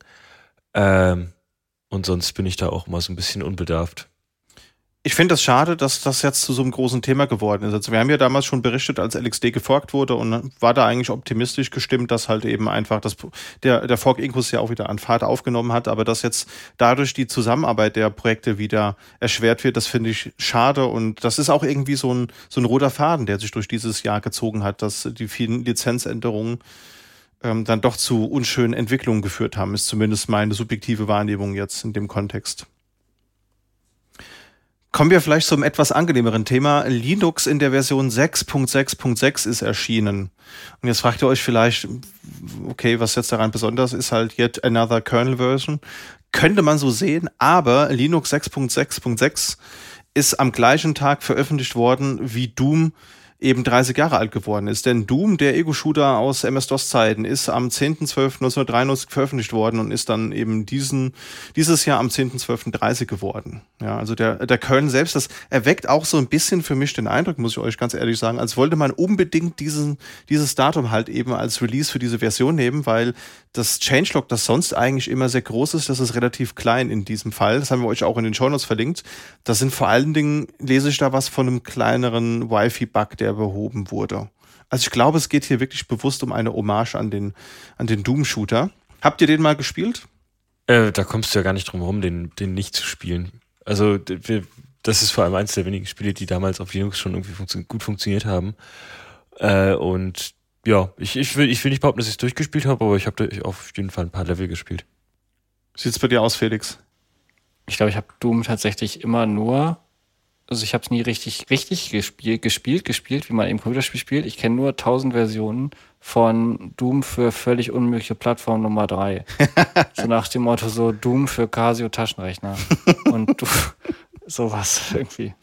Ähm, und sonst bin ich da auch immer so ein bisschen unbedarft ich finde es das schade, dass das jetzt zu so einem großen Thema geworden ist. Also wir haben ja damals schon berichtet, als LXD geforkt wurde und war da eigentlich optimistisch gestimmt, dass halt eben einfach das, der, der Fork Incus ja auch wieder an Fahrt aufgenommen hat, aber dass jetzt dadurch die Zusammenarbeit der Projekte wieder erschwert wird, das finde ich schade und das ist auch irgendwie so ein, so ein roter Faden, der sich durch dieses Jahr gezogen hat, dass die vielen Lizenzänderungen ähm, dann doch zu unschönen Entwicklungen geführt haben, ist zumindest meine subjektive Wahrnehmung jetzt in dem Kontext. Kommen wir vielleicht zum etwas angenehmeren Thema. Linux in der Version 6.6.6 ist erschienen. Und jetzt fragt ihr euch vielleicht, okay, was jetzt daran besonders ist, halt yet another Kernel Version. Könnte man so sehen, aber Linux 6.6.6 ist am gleichen Tag veröffentlicht worden wie Doom eben 30 Jahre alt geworden ist. Denn Doom, der Ego-Shooter aus MS-DOS-Zeiten, ist am 10.12.1993 veröffentlicht worden und ist dann eben diesen, dieses Jahr am 10.12.30 geworden. Ja, also der, der Kernel selbst, das erweckt auch so ein bisschen für mich den Eindruck, muss ich euch ganz ehrlich sagen, als wollte man unbedingt diesen, dieses Datum halt eben als Release für diese Version nehmen, weil das Changelog, das sonst eigentlich immer sehr groß ist, das ist relativ klein in diesem Fall. Das haben wir euch auch in den Shownotes verlinkt. Das sind vor allen Dingen, lese ich da was von einem kleineren Wi-Fi-Bug, der behoben wurde. Also ich glaube, es geht hier wirklich bewusst um eine Hommage an den, an den Doom-Shooter. Habt ihr den mal gespielt? Äh, da kommst du ja gar nicht drum herum, den, den nicht zu spielen. Also das ist vor allem eins der wenigen Spiele, die damals auf Linux schon irgendwie funktio gut funktioniert haben. Äh, und ja, ich, ich, will, ich will nicht behaupten, dass ich es durchgespielt habe, aber ich habe auf jeden Fall ein paar Level gespielt. Sieht's bei dir aus, Felix? Ich glaube, ich habe Doom tatsächlich immer nur also ich habe es nie richtig, richtig gespielt, gespielt, gespielt, wie man eben Computerspiel spielt. Ich kenne nur tausend Versionen von Doom für völlig unmögliche Plattform Nummer drei. so nach dem Motto so Doom für Casio Taschenrechner. Und du, sowas irgendwie.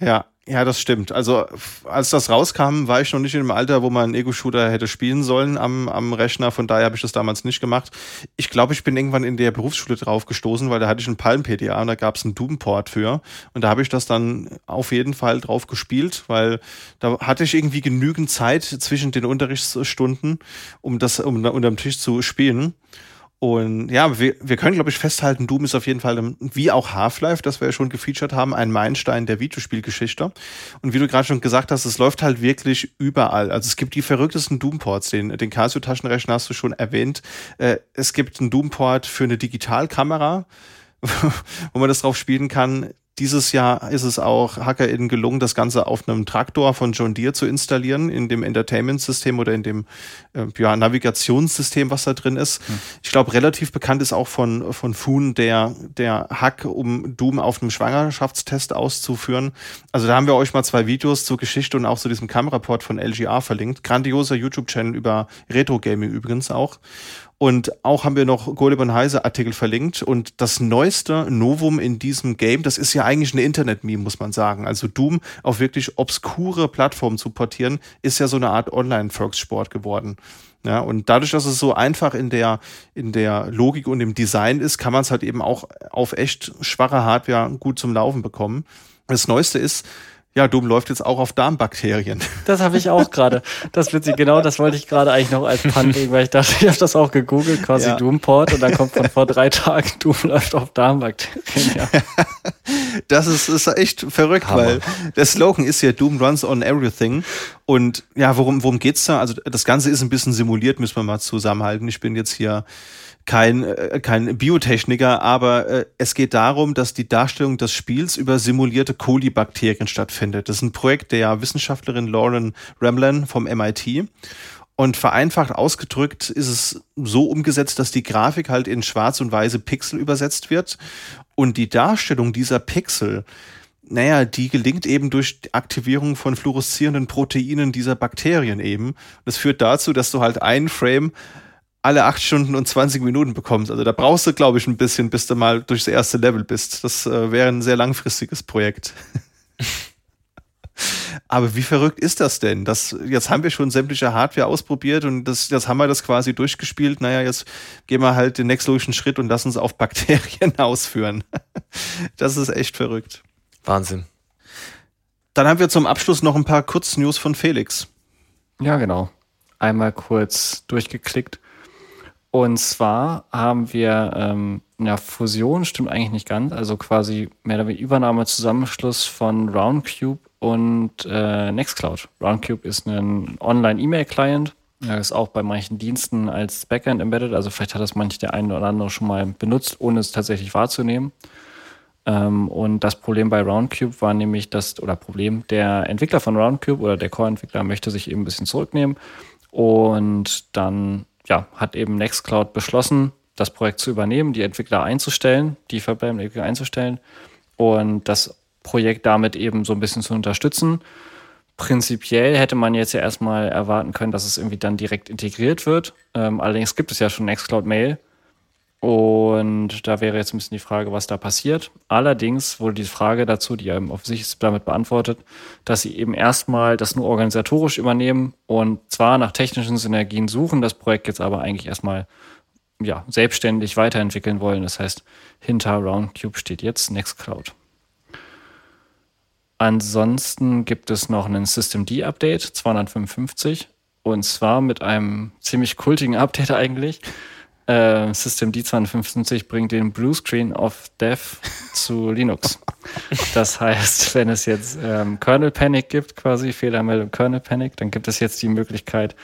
Ja, ja, das stimmt. Also als das rauskam, war ich noch nicht in dem Alter, wo man Ego-Shooter hätte spielen sollen am, am Rechner. Von daher habe ich das damals nicht gemacht. Ich glaube, ich bin irgendwann in der Berufsschule drauf gestoßen, weil da hatte ich einen Palm-PDA und da gab es einen Doom-Port für. Und da habe ich das dann auf jeden Fall drauf gespielt, weil da hatte ich irgendwie genügend Zeit zwischen den Unterrichtsstunden, um das um unterm Tisch zu spielen. Und ja, wir, wir können, glaube ich, festhalten, Doom ist auf jeden Fall, wie auch Half-Life, das wir ja schon gefeatured haben, ein Meilenstein der Videospielgeschichte. Und wie du gerade schon gesagt hast, es läuft halt wirklich überall. Also es gibt die verrücktesten Doom-Ports, den, den Casio-Taschenrechner hast du schon erwähnt. Äh, es gibt einen Doom-Port für eine Digitalkamera, wo man das drauf spielen kann. Dieses Jahr ist es auch HackerInnen gelungen, das Ganze auf einem Traktor von John Deere zu installieren, in dem Entertainment-System oder in dem äh, ja, Navigationssystem, was da drin ist. Hm. Ich glaube, relativ bekannt ist auch von, von Foon der, der Hack, um Doom auf einem Schwangerschaftstest auszuführen. Also da haben wir euch mal zwei Videos zur Geschichte und auch zu diesem Kameraport von LGR verlinkt. Grandioser YouTube-Channel über Retro-Gaming übrigens auch. Und auch haben wir noch Goleb und Heise Artikel verlinkt. Und das neueste Novum in diesem Game, das ist ja eigentlich eine Internet-Meme, muss man sagen. Also Doom auf wirklich obskure Plattformen zu portieren, ist ja so eine Art Online-Volkssport geworden. Ja, und dadurch, dass es so einfach in der, in der Logik und im Design ist, kann man es halt eben auch auf echt schwache Hardware gut zum Laufen bekommen. Das Neueste ist, ja, Doom läuft jetzt auch auf Darmbakterien. Das habe ich auch gerade. Das witzig, genau, das wollte ich gerade eigentlich noch als Pun legen, weil ich dachte, ich habe das auch gegoogelt, quasi ja. Doomport und dann kommt von vor drei Tagen, Doom läuft auf Darmbakterien. Ja. Das ist, ist echt verrückt, Hammer. weil der Slogan ist ja Doom runs on everything. Und ja, worum, worum geht's da? Also das Ganze ist ein bisschen simuliert, müssen wir mal zusammenhalten. Ich bin jetzt hier kein, äh, kein Biotechniker, aber äh, es geht darum, dass die Darstellung des Spiels über simulierte Kolibakterien stattfindet. Das ist ein Projekt der Wissenschaftlerin Lauren Ramlan vom MIT. Und vereinfacht ausgedrückt ist es so umgesetzt, dass die Grafik halt in schwarz und weiße Pixel übersetzt wird. Und die Darstellung dieser Pixel, naja, die gelingt eben durch die Aktivierung von fluoreszierenden Proteinen dieser Bakterien eben. Das führt dazu, dass du halt einen Frame alle acht Stunden und 20 Minuten bekommst. Also da brauchst du, glaube ich, ein bisschen, bis du mal durchs erste Level bist. Das äh, wäre ein sehr langfristiges Projekt. Aber wie verrückt ist das denn? Das, jetzt haben wir schon sämtliche Hardware ausprobiert und das, jetzt haben wir das quasi durchgespielt. Naja, jetzt gehen wir halt den nächstlogischen Schritt und lassen es auf Bakterien ausführen. Das ist echt verrückt. Wahnsinn. Dann haben wir zum Abschluss noch ein paar Kurznews von Felix. Ja, genau. Einmal kurz durchgeklickt. Und zwar haben wir ähm, ja, Fusion, stimmt eigentlich nicht ganz, also quasi mehr oder weniger Übernahme, Zusammenschluss von Roundcube und äh, Nextcloud. Roundcube ist ein Online-E-Mail-Client, ist auch bei manchen Diensten als Backend embedded, also vielleicht hat das manch der eine oder andere schon mal benutzt, ohne es tatsächlich wahrzunehmen. Ähm, und das Problem bei Roundcube war nämlich das, oder Problem, der Entwickler von Roundcube oder der Core-Entwickler möchte sich eben ein bisschen zurücknehmen und dann ja, hat eben Nextcloud beschlossen, das Projekt zu übernehmen, die Entwickler einzustellen, die verbleibenden Entwickler einzustellen und das Projekt damit eben so ein bisschen zu unterstützen. Prinzipiell hätte man jetzt ja erstmal erwarten können, dass es irgendwie dann direkt integriert wird. Ähm, allerdings gibt es ja schon Nextcloud Mail. Und da wäre jetzt ein bisschen die Frage, was da passiert. Allerdings wurde die Frage dazu, die eben auf sich ist, damit beantwortet, dass sie eben erstmal das nur organisatorisch übernehmen und zwar nach technischen Synergien suchen, das Projekt jetzt aber eigentlich erstmal ja, selbstständig weiterentwickeln wollen. Das heißt, hinter Roundcube steht jetzt Nextcloud. Ansonsten gibt es noch einen Systemd-Update 255 und zwar mit einem ziemlich kultigen Update eigentlich äh, System D255 bringt den Bluescreen of Death zu Linux. Das heißt, wenn es jetzt ähm, Kernel Panic gibt, quasi Fehlermeldung Kernel Panic, dann gibt es jetzt die Möglichkeit,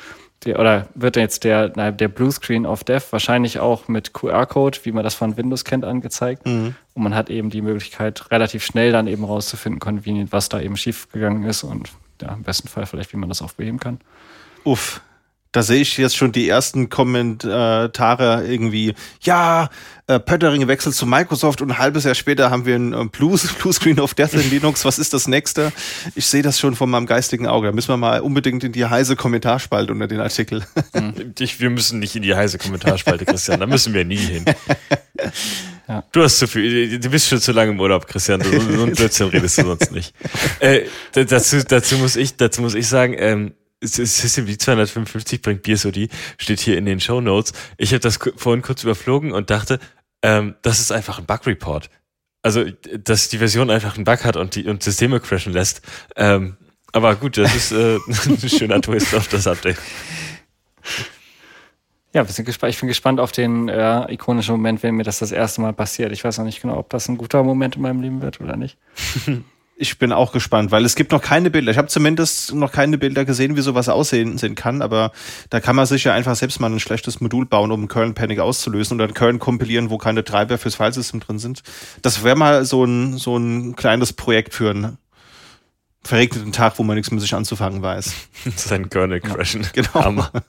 die, oder wird jetzt der, der Bluescreen of Death wahrscheinlich auch mit QR-Code, wie man das von Windows kennt, angezeigt. Mhm. Und man hat eben die Möglichkeit, relativ schnell dann eben rauszufinden, convenient, was da eben schiefgegangen ist und ja, im besten Fall vielleicht, wie man das auch beheben kann. Uff, Da sehe ich jetzt schon die ersten Kommentare irgendwie, ja, äh, Pöttering wechselt zu Microsoft und ein halbes Jahr später haben wir ein äh, Blue, Blue Screen of Death in Linux. Was ist das nächste? Ich sehe das schon von meinem geistigen Auge. Da müssen wir mal unbedingt in die heiße Kommentarspalte unter den Artikel. Hm. Ich, wir müssen nicht in die heiße Kommentarspalte, Christian. Da müssen wir nie hin. Ja. Du hast zu viel, du bist schon zu lange im Urlaub, Christian. So, so ein Blödsinn redest du sonst nicht. Äh, dazu, dazu muss ich, dazu muss ich sagen, ähm, System die 255 bringt BSOD, steht hier in den Show Notes. Ich habe das vorhin kurz überflogen und dachte, ähm, das ist einfach ein Bug-Report. Also, dass die Version einfach einen Bug hat und die und Systeme crashen lässt. Ähm, aber gut, das ist äh, ein schöner Twist auf das Update. Ja, wir sind gespannt. Ich bin gespannt auf den äh, ikonischen Moment, wenn mir das das erste Mal passiert. Ich weiß noch nicht genau, ob das ein guter Moment in meinem Leben wird oder nicht. ich bin auch gespannt, weil es gibt noch keine Bilder. Ich habe zumindest noch keine Bilder gesehen, wie sowas aussehen sehen kann, aber da kann man sich ja einfach selbst mal ein schlechtes Modul bauen, um Kernel Panic auszulösen oder einen Kernel kompilieren, wo keine Treiber fürs Filesystem drin sind. Das wäre mal so ein, so ein kleines Projekt für einen verregneten Tag, wo man nichts mit sich anzufangen weiß. Sein Kernel crashen. Ja, genau. Hammer.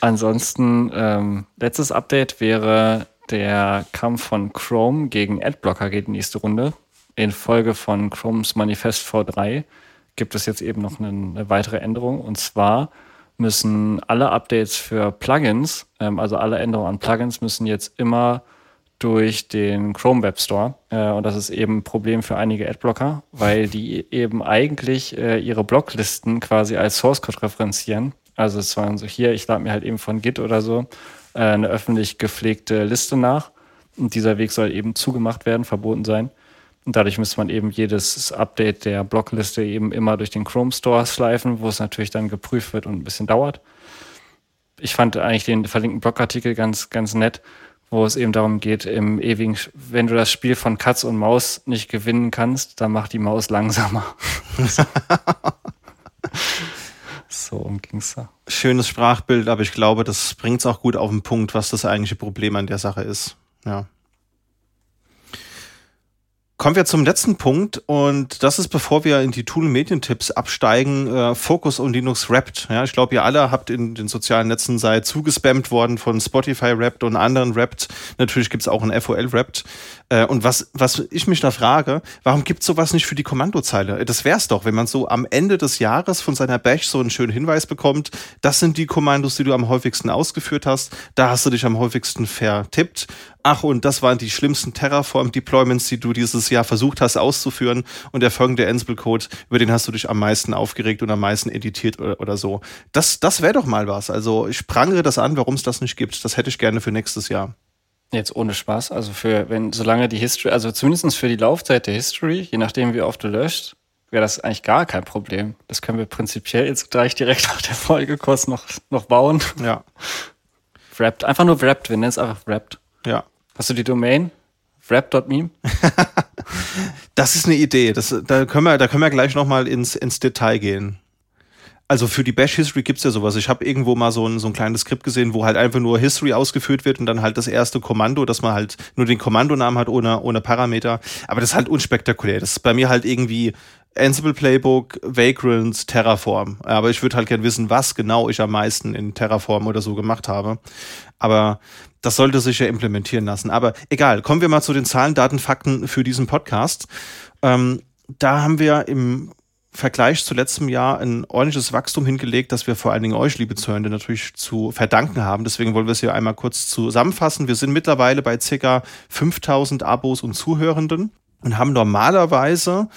Ansonsten, ähm, letztes Update wäre der Kampf von Chrome gegen Adblocker geht in die nächste Runde. In Folge von Chromes Manifest V3 gibt es jetzt eben noch eine, weitere Änderung. Und zwar müssen alle Updates für Plugins, ähm, also alle Änderungen an Plugins, müssen jetzt immer durch den Chrome Web Store. Äh, und das ist eben ein Problem für einige Adblocker, weil die eben eigentlich äh, ihre Blocklisten quasi als Source Code referenzieren. Also es waren so hier, ich lade mir halt eben von Git oder so eine öffentlich gepflegte Liste nach. Und dieser Weg soll eben zugemacht werden, verboten sein. Und dadurch müsste man eben jedes Update der Blockliste eben immer durch den Chrome Store schleifen, wo es natürlich dann geprüft wird und ein bisschen dauert. Ich fand eigentlich den verlinkten Blogartikel ganz, ganz nett, wo es eben darum geht, im ewigen, wenn du das Spiel von Katz und Maus nicht gewinnen kannst, dann mach die Maus langsamer. So um ging's da. Schönes Sprachbild, aber ich glaube, das bringt es auch gut auf den Punkt, was das eigentliche Problem an der Sache ist. Ja. Kommen wir zum letzten Punkt und das ist, bevor wir in die Tool- und Medientipps absteigen, äh, Focus und Linux Wrapped. Ja, ich glaube, ihr alle habt in den sozialen Netzen seid zugespammt worden von Spotify Wrapped und anderen Wrapped. Natürlich gibt's auch ein FOL Wrapped. Äh, und was, was ich mich da frage, warum gibt's sowas nicht für die Kommandozeile? Das wär's doch, wenn man so am Ende des Jahres von seiner Bash so einen schönen Hinweis bekommt, das sind die Kommandos, die du am häufigsten ausgeführt hast, da hast du dich am häufigsten vertippt ach, und das waren die schlimmsten Terraform-Deployments, die du dieses Jahr versucht hast auszuführen und der folgende Ansible-Code, über den hast du dich am meisten aufgeregt und am meisten editiert oder, oder so. Das, das wäre doch mal was. Also ich prangere das an, warum es das nicht gibt. Das hätte ich gerne für nächstes Jahr. Jetzt ohne Spaß, also für, wenn, solange die History, also zumindest für die Laufzeit der History, je nachdem wie oft du löscht, wäre das eigentlich gar kein Problem. Das können wir prinzipiell jetzt gleich direkt nach der Folge kurz noch, noch bauen. Ja. Wrapped, einfach nur wrapped, wir nennen es einfach wrapped. Ja. Hast du die Domain? Rap.meme? das ist eine Idee. Das, da, können wir, da können wir gleich nochmal ins, ins Detail gehen. Also für die Bash History gibt's ja sowas. Ich habe irgendwo mal so ein, so ein kleines Skript gesehen, wo halt einfach nur History ausgeführt wird und dann halt das erste Kommando, dass man halt nur den Kommandonamen hat ohne, ohne Parameter. Aber das ist halt unspektakulär. Das ist bei mir halt irgendwie Ansible Playbook, Vagrant, Terraform. Aber ich würde halt gern wissen, was genau ich am meisten in Terraform oder so gemacht habe. Aber das sollte sich ja implementieren lassen. Aber egal, kommen wir mal zu den Zahlen, Daten, Fakten für diesen Podcast. Ähm, da haben wir im Vergleich zu letztem Jahr ein ordentliches Wachstum hingelegt, das wir vor allen Dingen euch, liebe Zuhörende, natürlich zu verdanken haben. Deswegen wollen wir es hier einmal kurz zusammenfassen. Wir sind mittlerweile bei ca. 5000 Abos und Zuhörenden und haben normalerweise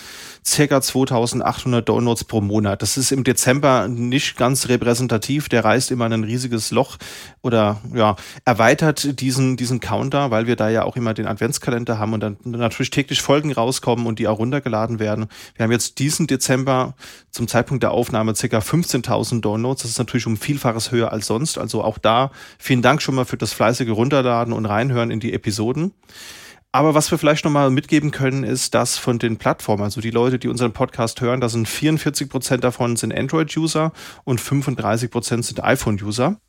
circa 2800 Downloads pro Monat. Das ist im Dezember nicht ganz repräsentativ. Der reißt immer ein riesiges Loch oder ja, erweitert diesen, diesen Counter, weil wir da ja auch immer den Adventskalender haben und dann natürlich täglich Folgen rauskommen und die auch runtergeladen werden. Wir haben jetzt diesen Dezember zum Zeitpunkt der Aufnahme circa 15.000 Downloads. Das ist natürlich um Vielfaches höher als sonst. Also auch da vielen Dank schon mal für das fleißige Runterladen und reinhören in die Episoden. Aber was wir vielleicht nochmal mitgeben können, ist, dass von den Plattformen, also die Leute, die unseren Podcast hören, da sind 44 Prozent davon sind Android-User und 35 Prozent sind iPhone-User.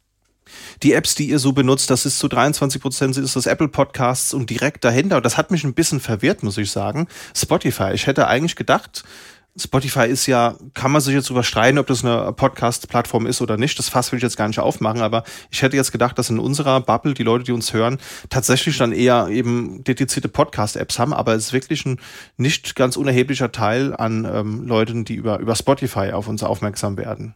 Die Apps, die ihr so benutzt, das ist zu 23 Prozent ist das Apple Podcasts und direkt dahinter. Und das hat mich ein bisschen verwirrt, muss ich sagen. Spotify. Ich hätte eigentlich gedacht, Spotify ist ja, kann man sich jetzt überstreiten, ob das eine Podcast-Plattform ist oder nicht. Das Fass will ich jetzt gar nicht aufmachen, aber ich hätte jetzt gedacht, dass in unserer Bubble die Leute, die uns hören, tatsächlich dann eher eben dedizierte Podcast-Apps haben, aber es ist wirklich ein nicht ganz unerheblicher Teil an ähm, Leuten, die über, über Spotify auf uns aufmerksam werden.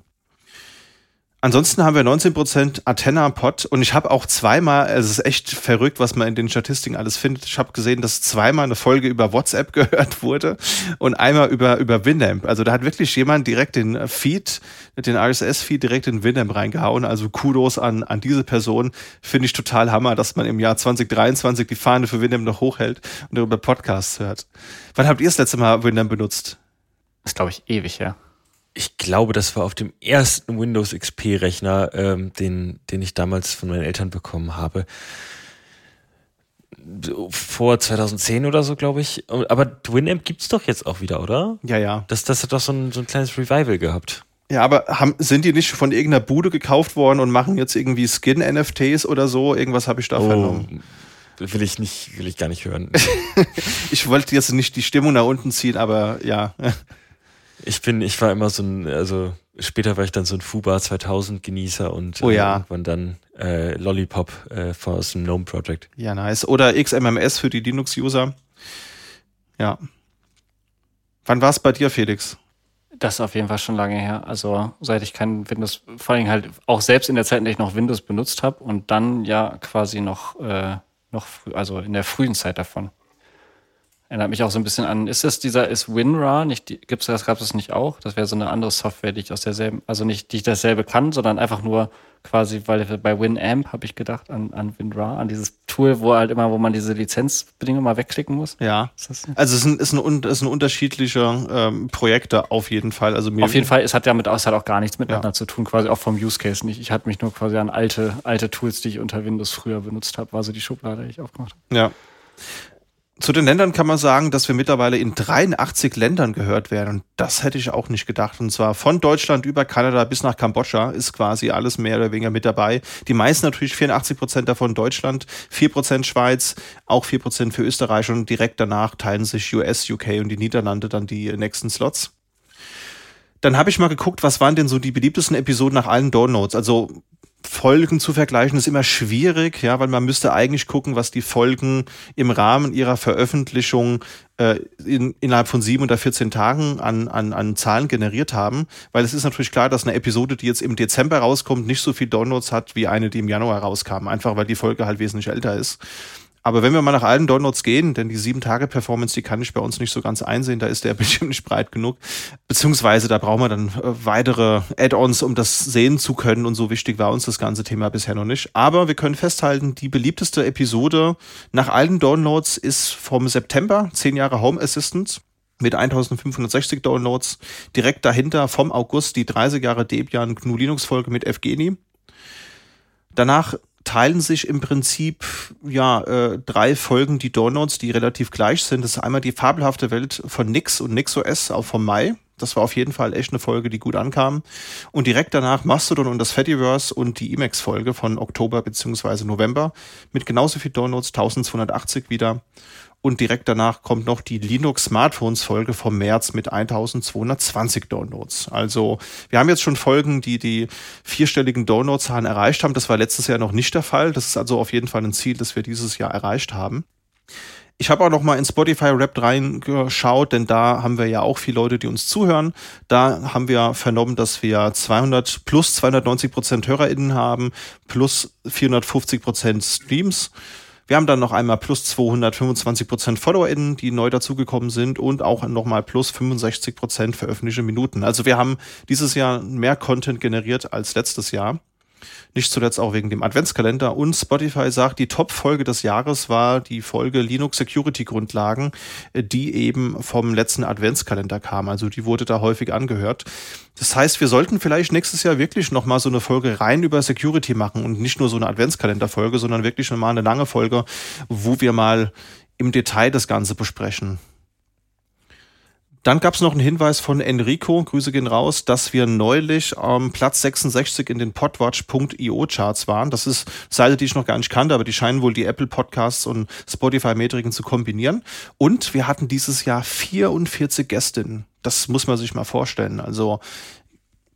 Ansonsten haben wir 19% Athena-Pod und ich habe auch zweimal, es ist echt verrückt, was man in den Statistiken alles findet. Ich habe gesehen, dass zweimal eine Folge über WhatsApp gehört wurde und einmal über, über Winamp. Also da hat wirklich jemand direkt den Feed, den RSS-Feed direkt in Winamp reingehauen. Also Kudos an, an diese Person. Finde ich total Hammer, dass man im Jahr 2023 die Fahne für Winamp noch hochhält und darüber Podcasts hört. Wann habt ihr das letzte Mal Winamp benutzt? Das ist, glaube ich, ewig, ja ich glaube, das war auf dem ersten Windows XP-Rechner, ähm, den, den ich damals von meinen Eltern bekommen habe. Vor 2010 oder so, glaube ich. Aber Winamp gibt's doch jetzt auch wieder, oder? Ja, ja. Das, das hat doch so ein, so ein kleines Revival gehabt. Ja, aber haben, sind die nicht von irgendeiner Bude gekauft worden und machen jetzt irgendwie Skin-NFTs oder so? Irgendwas habe ich da oh, vernommen. Will ich nicht, will ich gar nicht hören. ich wollte jetzt nicht die Stimmung nach unten ziehen, aber ja. Ich bin, ich war immer so ein, also später war ich dann so ein Fuba 2000 Genießer und oh, ja. äh, irgendwann dann äh, Lollipop äh, aus dem GNOME Project. Ja, nice. Oder XMMS für die Linux-User. Ja. Wann war es bei dir, Felix? Das ist auf jeden Fall schon lange her. Also seit ich kein Windows, vor allem halt auch selbst in der Zeit, in der ich noch Windows benutzt habe und dann ja quasi noch, äh, noch also in der frühen Zeit davon. Erinnert mich auch so ein bisschen an, ist das dieser, ist WinRAR, nicht, gibt's das, gab es nicht auch? Das wäre so eine andere Software, die ich aus derselben, also nicht, die ich dasselbe kann, sondern einfach nur quasi, weil bei WinAmp habe ich gedacht an, an WinRAR, an dieses Tool, wo halt immer, wo man diese Lizenzbedingungen mal wegklicken muss. Ja. Also es ist ein, ist ein, ist ein unterschiedlicher ähm, Projekte auf jeden Fall. Also mir auf jeden Fall, es hat ja mit, es hat auch gar nichts miteinander ja. zu tun, quasi auch vom Use Case nicht. Ich hatte mich nur quasi an alte, alte Tools, die ich unter Windows früher benutzt habe, war so die Schublade, die ich aufgemacht habe. Ja. Zu den Ländern kann man sagen, dass wir mittlerweile in 83 Ländern gehört werden. Und das hätte ich auch nicht gedacht. Und zwar von Deutschland über Kanada bis nach Kambodscha ist quasi alles mehr oder weniger mit dabei. Die meisten natürlich 84 Prozent davon Deutschland, 4 Prozent Schweiz, auch 4 Prozent für Österreich und direkt danach teilen sich US, UK und die Niederlande dann die nächsten Slots. Dann habe ich mal geguckt, was waren denn so die beliebtesten Episoden nach allen Downloads. Also Folgen zu vergleichen ist immer schwierig, ja, weil man müsste eigentlich gucken, was die Folgen im Rahmen ihrer Veröffentlichung äh, in, innerhalb von sieben oder 14 Tagen an, an, an Zahlen generiert haben. Weil es ist natürlich klar, dass eine Episode, die jetzt im Dezember rauskommt, nicht so viel Downloads hat wie eine, die im Januar rauskam. Einfach weil die Folge halt wesentlich älter ist. Aber wenn wir mal nach allen Downloads gehen, denn die 7-Tage-Performance, die kann ich bei uns nicht so ganz einsehen, da ist der Bildschirm nicht breit genug. Beziehungsweise da brauchen wir dann äh, weitere Add-ons, um das sehen zu können. Und so wichtig war uns das ganze Thema bisher noch nicht. Aber wir können festhalten, die beliebteste Episode nach allen Downloads ist vom September, 10 Jahre Home Assistant mit 1560 Downloads. Direkt dahinter vom August die 30 Jahre Debian GNU Linux Folge mit Evgeny. Danach teilen sich im Prinzip ja äh, drei Folgen die Donuts, die relativ gleich sind. Das ist einmal die fabelhafte Welt von Nix und NixOS auch vom Mai. Das war auf jeden Fall echt eine Folge, die gut ankam. Und direkt danach Mastodon und das Fediverse und die Emacs-Folge von Oktober beziehungsweise November mit genauso viel Downloads, 1280 wieder. Und direkt danach kommt noch die Linux Smartphones Folge vom März mit 1220 Downloads. Also wir haben jetzt schon Folgen, die die vierstelligen Downloadzahlen erreicht haben. Das war letztes Jahr noch nicht der Fall. Das ist also auf jeden Fall ein Ziel, das wir dieses Jahr erreicht haben. Ich habe auch noch mal in Spotify Rap reingeschaut, denn da haben wir ja auch viele Leute, die uns zuhören. Da haben wir vernommen, dass wir 200 plus 290 Prozent HörerInnen haben, plus 450 Prozent Streams. Wir haben dann noch einmal plus 225 Prozent FollowerInnen, die neu dazugekommen sind und auch nochmal plus 65 Prozent veröffentlichte Minuten. Also wir haben dieses Jahr mehr Content generiert als letztes Jahr. Nicht zuletzt auch wegen dem Adventskalender. Und Spotify sagt, die Top-Folge des Jahres war die Folge Linux Security Grundlagen, die eben vom letzten Adventskalender kam. Also die wurde da häufig angehört. Das heißt, wir sollten vielleicht nächstes Jahr wirklich nochmal so eine Folge rein über Security machen und nicht nur so eine Adventskalender-Folge, sondern wirklich schon mal eine lange Folge, wo wir mal im Detail das Ganze besprechen. Dann gab es noch einen Hinweis von Enrico, Grüße gehen raus, dass wir neulich am ähm, Platz 66 in den podwatch.io Charts waren. Das ist Seite, die ich noch gar nicht kannte, aber die scheinen wohl die Apple Podcasts und Spotify Metriken zu kombinieren. Und wir hatten dieses Jahr 44 Gästinnen. Das muss man sich mal vorstellen. Also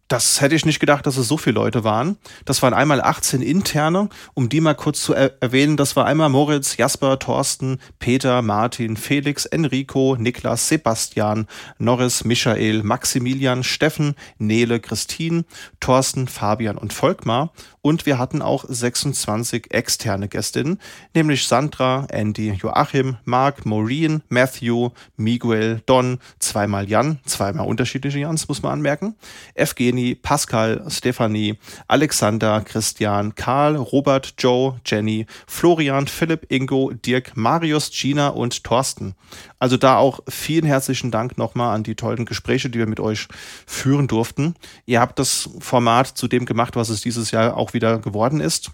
das hätte ich nicht gedacht, dass es so viele Leute waren. Das waren einmal 18 interne, um die mal kurz zu er erwähnen. Das war einmal Moritz, Jasper, Thorsten, Peter, Martin, Felix, Enrico, Niklas, Sebastian, Norris, Michael, Maximilian, Steffen, Nele, Christine, Thorsten, Fabian und Volkmar. Und wir hatten auch 26 externe Gästinnen, nämlich Sandra, Andy, Joachim, Mark, Maureen, Matthew, Miguel, Don, zweimal Jan, zweimal unterschiedliche Jans, muss man anmerken, Evgeny, Pascal, Stefanie, Alexander, Christian, Karl, Robert, Joe, Jenny, Florian, Philipp, Ingo, Dirk, Marius, Gina und Thorsten. Also da auch vielen herzlichen Dank nochmal an die tollen Gespräche, die wir mit euch führen durften. Ihr habt das Format zu dem gemacht, was es dieses Jahr auch wieder geworden ist.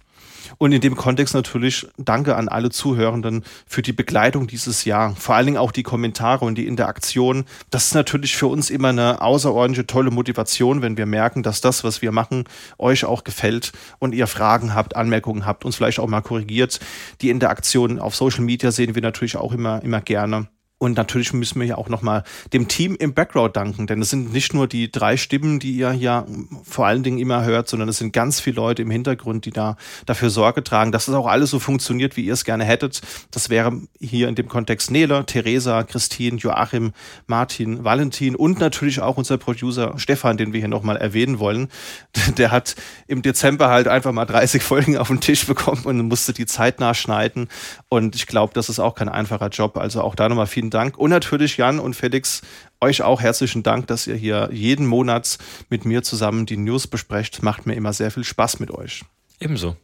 Und in dem Kontext natürlich danke an alle Zuhörenden für die Begleitung dieses Jahr. Vor allen Dingen auch die Kommentare und die Interaktion. Das ist natürlich für uns immer eine außerordentliche tolle Motivation, wenn wir merken, dass das, was wir machen, euch auch gefällt und ihr Fragen habt, Anmerkungen habt, uns vielleicht auch mal korrigiert. Die Interaktion auf Social Media sehen wir natürlich auch immer, immer gerne. Und natürlich müssen wir ja auch nochmal dem Team im Background danken, denn es sind nicht nur die drei Stimmen, die ihr hier vor allen Dingen immer hört, sondern es sind ganz viele Leute im Hintergrund, die da dafür Sorge tragen, dass es auch alles so funktioniert, wie ihr es gerne hättet. Das wäre hier in dem Kontext Nele, Theresa, Christine, Joachim, Martin, Valentin und natürlich auch unser Producer Stefan, den wir hier nochmal erwähnen wollen. Der hat im Dezember halt einfach mal 30 Folgen auf den Tisch bekommen und musste die Zeit nachschneiden. Und ich glaube, das ist auch kein einfacher Job. Also auch da nochmal vielen Dank. Und natürlich Jan und Felix, euch auch herzlichen Dank, dass ihr hier jeden Monat mit mir zusammen die News besprecht. Macht mir immer sehr viel Spaß mit euch. Ebenso.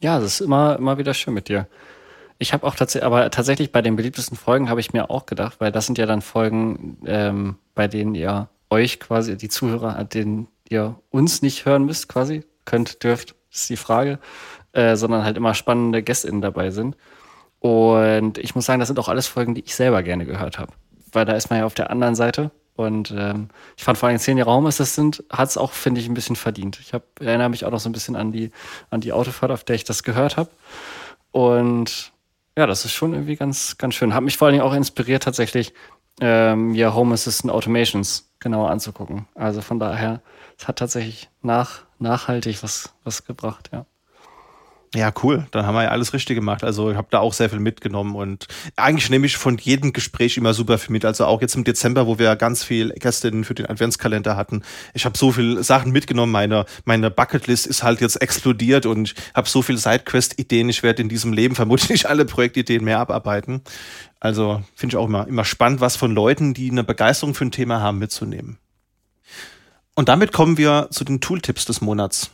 Ja, das ist immer, immer wieder schön mit dir. Ich habe auch tatsächlich, aber tatsächlich bei den beliebtesten Folgen habe ich mir auch gedacht, weil das sind ja dann Folgen, ähm, bei denen ihr euch quasi, die Zuhörer, an denen ihr uns nicht hören müsst, quasi, könnt, dürft, ist die Frage, äh, sondern halt immer spannende GästInnen dabei sind. Und ich muss sagen, das sind auch alles Folgen, die ich selber gerne gehört habe. Weil da ist man ja auf der anderen Seite. Und ähm, ich fand vor allem zehn Jahre Raumassistent hat es auch, finde ich, ein bisschen verdient. Ich hab, erinnere mich auch noch so ein bisschen an die, an die Autofahrt, auf der ich das gehört habe. Und ja, das ist schon irgendwie ganz, ganz schön. Hat mich vor allen Dingen auch inspiriert, tatsächlich ähm, ja Home Assistant Automations genauer anzugucken. Also von daher, es hat tatsächlich nach, nachhaltig was, was gebracht, ja. Ja, cool. Dann haben wir ja alles richtig gemacht. Also ich habe da auch sehr viel mitgenommen und eigentlich nehme ich von jedem Gespräch immer super viel mit. Also auch jetzt im Dezember, wo wir ganz viel Gästinnen für den Adventskalender hatten. Ich habe so viele Sachen mitgenommen. Meine, meine Bucketlist ist halt jetzt explodiert und ich habe so viele Sidequest-Ideen. Ich werde in diesem Leben vermutlich alle Projektideen mehr abarbeiten. Also finde ich auch immer, immer spannend, was von Leuten, die eine Begeisterung für ein Thema haben, mitzunehmen. Und damit kommen wir zu den Tooltips des Monats.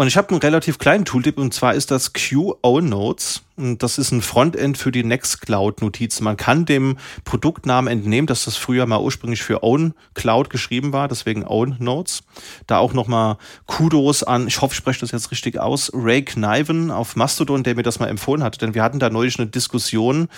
Und ich habe einen relativ kleinen Tooltip und zwar ist das QO Notes. Das ist ein Frontend für die Nextcloud-Notizen. Man kann dem Produktnamen entnehmen, dass das früher mal ursprünglich für Own Cloud geschrieben war, deswegen Own Notes. Da auch nochmal Kudos an, ich hoffe, ich spreche das jetzt richtig aus, Ray Kniven auf Mastodon, der mir das mal empfohlen hatte. Denn wir hatten da neulich eine Diskussion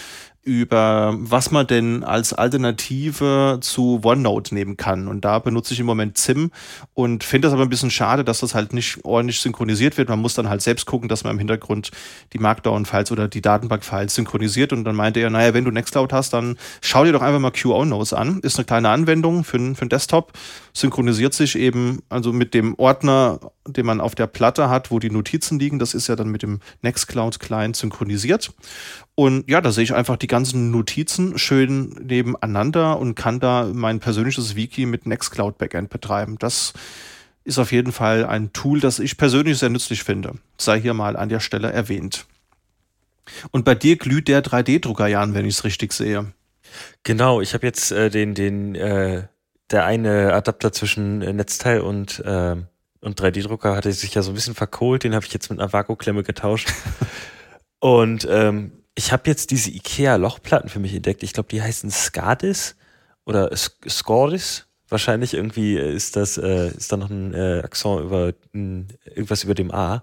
über was man denn als Alternative zu OneNote nehmen kann. Und da benutze ich im Moment ZIM und finde das aber ein bisschen schade, dass das halt nicht ordentlich synchronisiert wird. Man muss dann halt selbst gucken, dass man im Hintergrund die Markdown-Files oder die Datenbank-Files synchronisiert. Und dann meinte er, naja, wenn du Nextcloud hast, dann schau dir doch einfach mal QO-Notes an. Ist eine kleine Anwendung für, für den Desktop. Synchronisiert sich eben also mit dem Ordner, den man auf der Platte hat, wo die Notizen liegen. Das ist ja dann mit dem Nextcloud-Client synchronisiert. Und ja, da sehe ich einfach die ganzen Notizen schön nebeneinander und kann da mein persönliches Wiki mit Nextcloud Backend betreiben. Das ist auf jeden Fall ein Tool, das ich persönlich sehr nützlich finde. Sei hier mal an der Stelle erwähnt. Und bei dir glüht der 3D-Drucker, Jan, wenn ich es richtig sehe. Genau, ich habe jetzt äh, den, den, äh, der eine Adapter zwischen äh, Netzteil und, äh, und 3D-Drucker hatte sich ja so ein bisschen verkohlt, den habe ich jetzt mit einer Vakuumklemme getauscht. und ähm, ich habe jetzt diese IKEA-Lochplatten für mich entdeckt. Ich glaube, die heißen Skadis oder Skordis. Wahrscheinlich irgendwie ist das, äh, ist da noch ein äh, Akzent über ein, irgendwas über dem A.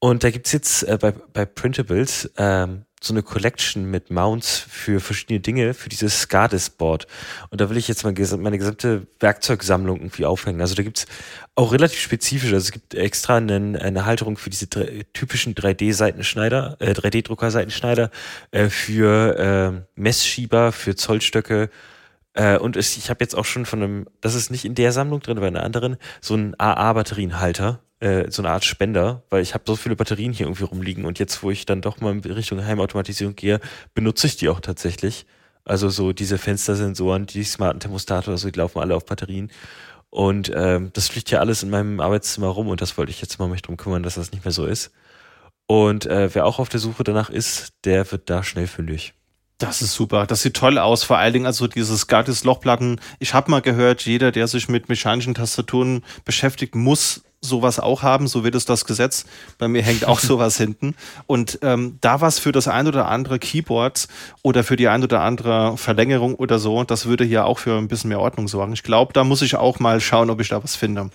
Und da gibt's jetzt äh, bei, bei Printables ähm, so eine Collection mit Mounts für verschiedene Dinge, für dieses SCADIS-Board. Und da will ich jetzt meine gesamte Werkzeugsammlung irgendwie aufhängen. Also da gibt's auch relativ spezifisch, also es gibt extra eine, eine Halterung für diese typischen 3D-Seitenschneider, äh, 3D-Drucker-Seitenschneider, äh, für äh, Messschieber, für Zollstöcke, äh, und es, ich habe jetzt auch schon von einem, das ist nicht in der Sammlung drin, aber in einer anderen, so einen AA-Batterienhalter, äh, so eine Art Spender, weil ich habe so viele Batterien hier irgendwie rumliegen und jetzt, wo ich dann doch mal in Richtung Heimautomatisierung gehe, benutze ich die auch tatsächlich. Also so diese Fenstersensoren, die smarten Thermostate oder so, die laufen alle auf Batterien. Und ähm, das fliegt ja alles in meinem Arbeitszimmer rum und das wollte ich jetzt mal mich drum kümmern, dass das nicht mehr so ist. Und äh, wer auch auf der Suche danach ist, der wird da schnell fündig. Das ist super. Das sieht toll aus. Vor allen Dingen also dieses Gatis Lochplatten. Ich habe mal gehört, jeder, der sich mit mechanischen Tastaturen beschäftigt, muss sowas auch haben. So wird es das Gesetz. Bei mir hängt auch sowas hinten. Und ähm, da was für das ein oder andere Keyboard oder für die ein oder andere Verlängerung oder so, das würde hier auch für ein bisschen mehr Ordnung sorgen. Ich glaube, da muss ich auch mal schauen, ob ich da was finde.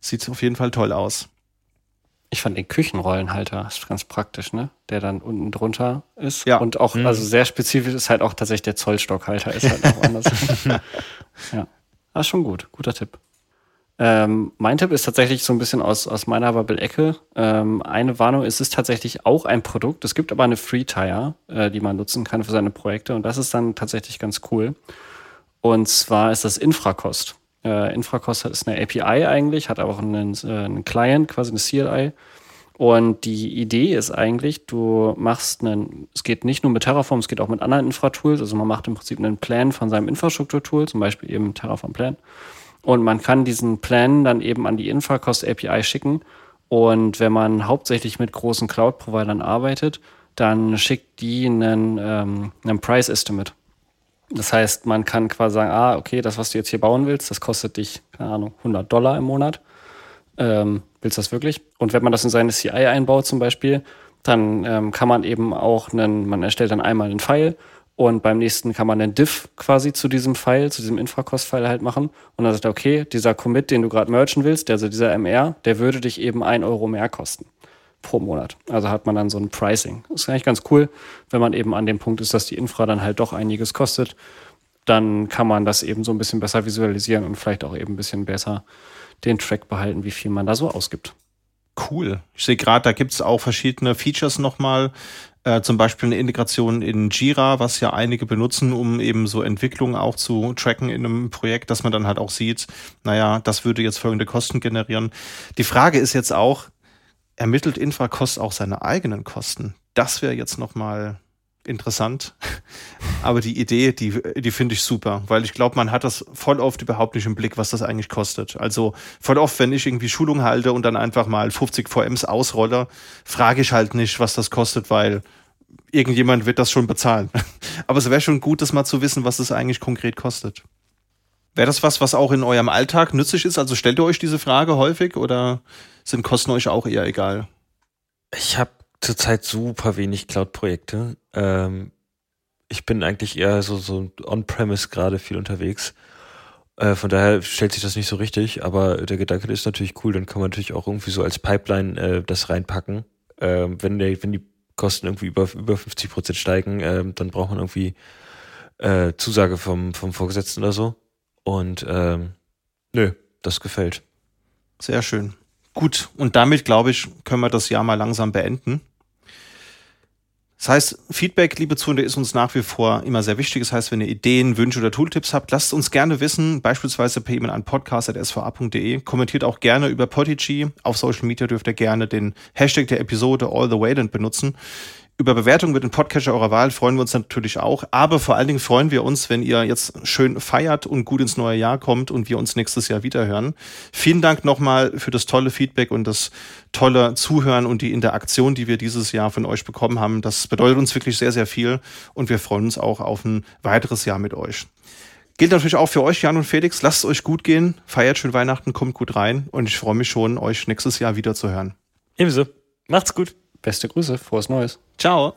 Sieht auf jeden Fall toll aus. Ich fand den Küchenrollenhalter ist ganz praktisch, ne? Der dann unten drunter ist. Ja. Und auch, mhm. also sehr spezifisch ist halt auch tatsächlich der Zollstockhalter, ist halt auch anders. ja. Das ist schon gut. Guter Tipp. Ähm, mein Tipp ist tatsächlich so ein bisschen aus, aus meiner Bubble-Ecke. Ähm, eine Warnung, es ist tatsächlich auch ein Produkt. Es gibt aber eine Free Tire, äh, die man nutzen kann für seine Projekte. Und das ist dann tatsächlich ganz cool. Und zwar ist das Infrakost. Äh, Infracost ist eine API eigentlich, hat aber auch einen, äh, einen Client, quasi eine CLI. Und die Idee ist eigentlich, du machst einen, es geht nicht nur mit Terraform, es geht auch mit anderen Infratools. Also man macht im Prinzip einen Plan von seinem Infrastrukturtool, zum Beispiel eben Terraform Plan. Und man kann diesen Plan dann eben an die Infracost API schicken. Und wenn man hauptsächlich mit großen Cloud-Providern arbeitet, dann schickt die einen, ähm, einen Price Estimate. Das heißt, man kann quasi sagen, ah, okay, das, was du jetzt hier bauen willst, das kostet dich, keine Ahnung, 100 Dollar im Monat. Ähm, willst du das wirklich? Und wenn man das in seine CI einbaut zum Beispiel, dann ähm, kann man eben auch einen, man erstellt dann einmal einen File und beim nächsten kann man einen Diff quasi zu diesem File, zu diesem Infracost-File halt machen. Und dann sagt er, okay, dieser Commit, den du gerade merchen willst, also dieser MR, der würde dich eben ein Euro mehr kosten pro Monat. Also hat man dann so ein Pricing. Das ist eigentlich ganz cool, wenn man eben an dem Punkt ist, dass die Infra dann halt doch einiges kostet. Dann kann man das eben so ein bisschen besser visualisieren und vielleicht auch eben ein bisschen besser den Track behalten, wie viel man da so ausgibt. Cool. Ich sehe gerade, da gibt es auch verschiedene Features nochmal. Äh, zum Beispiel eine Integration in Jira, was ja einige benutzen, um eben so Entwicklungen auch zu tracken in einem Projekt, dass man dann halt auch sieht, naja, das würde jetzt folgende Kosten generieren. Die Frage ist jetzt auch, ermittelt Infrakost auch seine eigenen Kosten? Das wäre jetzt nochmal interessant. Aber die Idee, die, die finde ich super, weil ich glaube, man hat das voll oft überhaupt nicht im Blick, was das eigentlich kostet. Also voll oft, wenn ich irgendwie Schulung halte und dann einfach mal 50 VMs ausrolle, frage ich halt nicht, was das kostet, weil irgendjemand wird das schon bezahlen. Aber es wäre schon gut, das mal zu wissen, was das eigentlich konkret kostet. Wäre das was, was auch in eurem Alltag nützlich ist? Also stellt ihr euch diese Frage häufig oder sind Kosten euch auch eher egal? Ich habe zurzeit super wenig Cloud-Projekte. Ähm, ich bin eigentlich eher so, so on-premise gerade viel unterwegs. Äh, von daher stellt sich das nicht so richtig, aber der Gedanke ist natürlich cool, dann kann man natürlich auch irgendwie so als Pipeline äh, das reinpacken. Äh, wenn, der, wenn die Kosten irgendwie über, über 50 Prozent steigen, äh, dann braucht man irgendwie äh, Zusage vom, vom Vorgesetzten oder so. Und ähm, nö, das gefällt. Sehr schön. Gut, und damit, glaube ich, können wir das Jahr mal langsam beenden. Das heißt, Feedback, liebe Zuhörer, ist uns nach wie vor immer sehr wichtig. Das heißt, wenn ihr Ideen, Wünsche oder Tooltips habt, lasst uns gerne wissen, beispielsweise per E-Mail an podcast.sva.de. Kommentiert auch gerne über Podigy. Auf Social Media dürft ihr gerne den Hashtag der Episode All the Wayland benutzen. Über Bewertungen mit dem Podcatcher eurer Wahl freuen wir uns natürlich auch. Aber vor allen Dingen freuen wir uns, wenn ihr jetzt schön feiert und gut ins neue Jahr kommt und wir uns nächstes Jahr wiederhören. Vielen Dank nochmal für das tolle Feedback und das tolle Zuhören und die Interaktion, die wir dieses Jahr von euch bekommen haben. Das bedeutet uns wirklich sehr, sehr viel und wir freuen uns auch auf ein weiteres Jahr mit euch. Gilt natürlich auch für euch, Jan und Felix. Lasst es euch gut gehen, feiert schön Weihnachten, kommt gut rein und ich freue mich schon, euch nächstes Jahr wieder zu hören. Ebenso. Macht's gut. Beste Grüße, frohes Neues. Ciao.